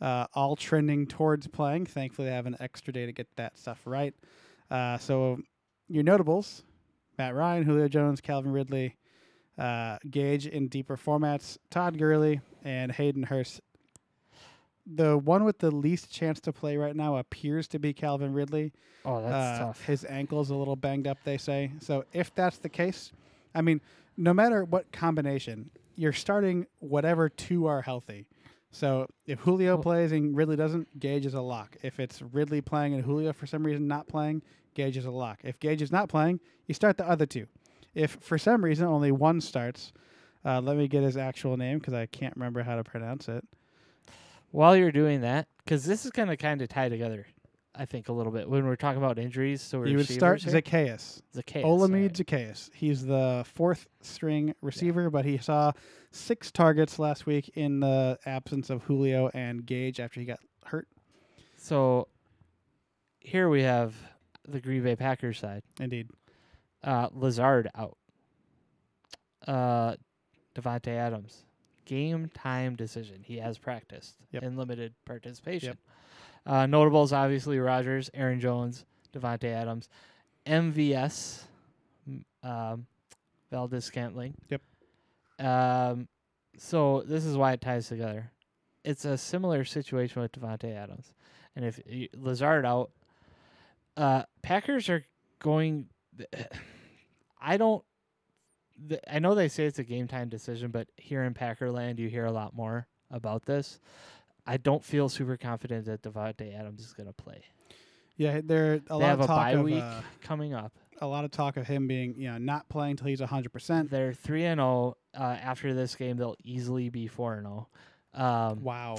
Uh, all trending towards playing. Thankfully, they have an extra day to get that stuff right. Uh, so, your notables Matt Ryan, Julio Jones, Calvin Ridley, uh, Gage in deeper formats, Todd Gurley, and Hayden Hurst. The one with the least chance to play right now appears to be Calvin Ridley. Oh, that's Uh, tough. His ankle's a little banged up, they say. So if that's the case, I mean, no matter what combination, you're starting whatever two are healthy. So if Julio Well- plays and Ridley doesn't, Gage is a lock. If it's Ridley playing and Julio for some reason not playing, Gage is a lock. If Gage is not playing, you start the other two. If for some reason only one starts, uh, let me get his actual name because I can't remember how to pronounce it. While you're doing that, because this is going to kind of tie together, I think, a little bit when we're talking about injuries. So you would start Zaccheaus. Zaccheaus. Olamide alright. Zaccheaus. He's the fourth string receiver, but he saw six targets last week in the absence of Julio and Gage after he got hurt. So here we have the Green Bay Packers side. Indeed. Uh, Lazard out. Uh, Davante Adams. Game time decision. He has practiced Yep. in limited participation. Uh, notables obviously Rodgers, Aaron Jones, Davante Adams, MVS, um, Valdes Scantling. Yep. Um, so this is why it ties together. It's a similar situation with Davante Adams, and if y- Lazard out, uh, Packers are going. I don't. th- I know they say it's a game time decision, but here in Packerland, you hear a lot more about this. I don't feel super confident that Davante Adams is going to play. Yeah, there a they lot of talk of uh, coming up. a lot of talk of him being you know not playing until he's hundred percent. They're three and zero. After this game, they'll easily be four and zero. Um, Wow.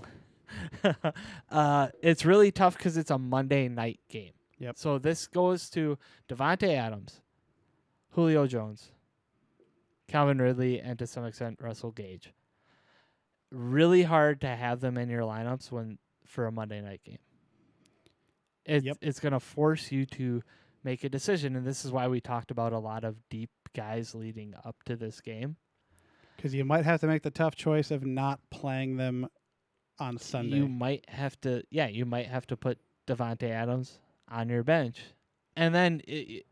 uh, it's really tough because it's a Monday night game. Yep. So this goes to Davante Adams, Julio Jones, Calvin Ridley, and to some extent Russell Gage. Really hard to have them in your lineups when for a Monday night game. It's Yep. it's gonna force you to make a decision, and this is why we talked about a lot of deep guys leading up to this game. Because you might have to make the tough choice of not playing them on Sunday. You might have to, yeah, you might have to put Davante Adams on your bench, and then it-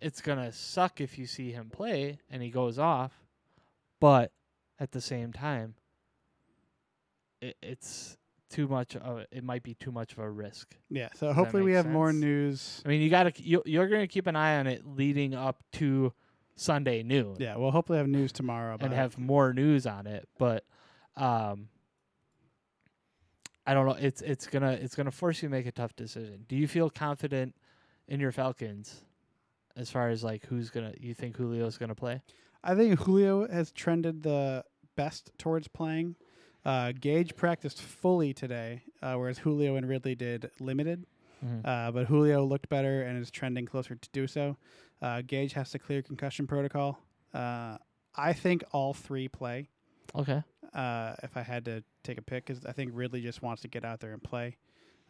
it's gonna suck if you see him play and he goes off, but at the same time, it, it's too much of it might be too much of a risk. yeah. So that hopefully we have more news. I mean, you gotta you, you're gonna keep an eye on it leading up to Sunday noon. Yeah, we'll hopefully have news tomorrow about and it. have more news on it. But um, I don't know. It's it's gonna it's gonna force you to make a tough decision. Do you feel confident in your Falcons as far as like who's gonna you think Julio's gonna play? I think Julio has trended the best towards playing. Uh, Gage practiced fully today, uh, whereas Julio and Ridley did limited. Uh, but Julio looked better and is trending closer to do so. Uh, Gage has to clear concussion protocol. Uh, I think all three play. okay. Uh, if I had to take a pick, because I think Ridley just wants to get out there and play.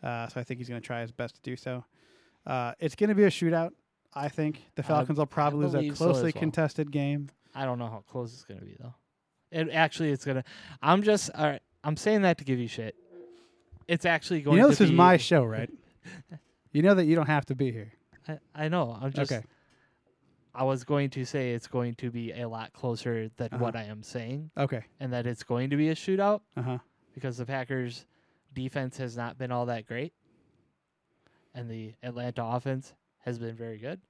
Uh, so I think he's going to try his best to do so. Uh, it's going to be a shootout. I think the Falcons will probably lose a believe so closely well. contested game. I don't know how close it's gonna be though. It actually it's gonna. I'm just. All right, I'm saying that to give you shit. It's actually going. You know to this is be- my show, right? you know that you don't have to be here. I, I know. I'm just. okay. I was going to say it's going to be a lot closer than Uh-huh. what I am saying, Okay. and that it's going to be a shootout Uh huh. because the Packers' defense has not been all that great, and the Atlanta offense has been very good.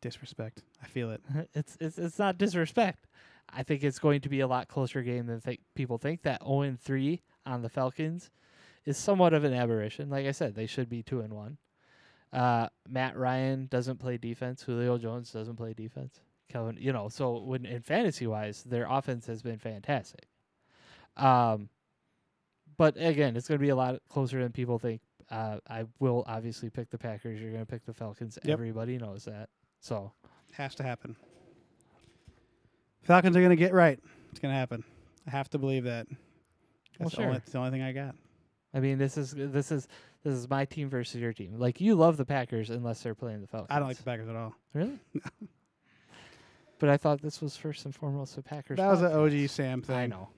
Disrespect. I feel it. it's it's it's not disrespect. I think it's going to be a lot closer game than th- people think. That 0 and 3 on the Falcons is somewhat of an aberration. Like I said, they should be 2 and 1. Uh, Matt Ryan doesn't play defense. Julio Jones doesn't play defense. Kelvin, you know, so when in fantasy wise, their offense has been fantastic. Um, but again, it's going to be a lot closer than people think. Uh, I will obviously pick the Packers. You're going to pick the Falcons. Yep. Everybody knows that. So Has to happen. Falcons are going to get right. It's going to happen. I have to believe that. Well, That's the, only, sure. that's the only thing I got. I mean, this is this is this is my team versus your team. Like you love the Packers unless they're playing the Falcons. I don't like the Packers at all. really. no. But I thought this was first and foremost the Packers. That was an. OG Sam thing. I know.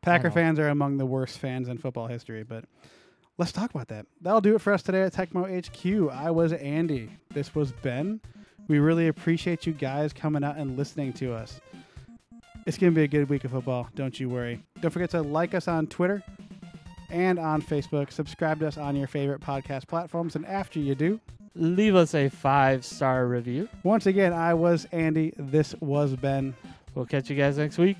Packer know. fans are among the worst fans in football history, but let's talk about that. That'll do it for us today at Tecmo HQ. I was Andy. This was Ben. We really appreciate you guys coming out and listening to us. It's going to be a good week of football. Don't you worry. Don't forget to like us on Twitter and on Facebook. Subscribe to us on your favorite podcast platforms. And after you do, Leave us a five star review. once again, I was Andy. This was Ben. We'll catch you guys next week.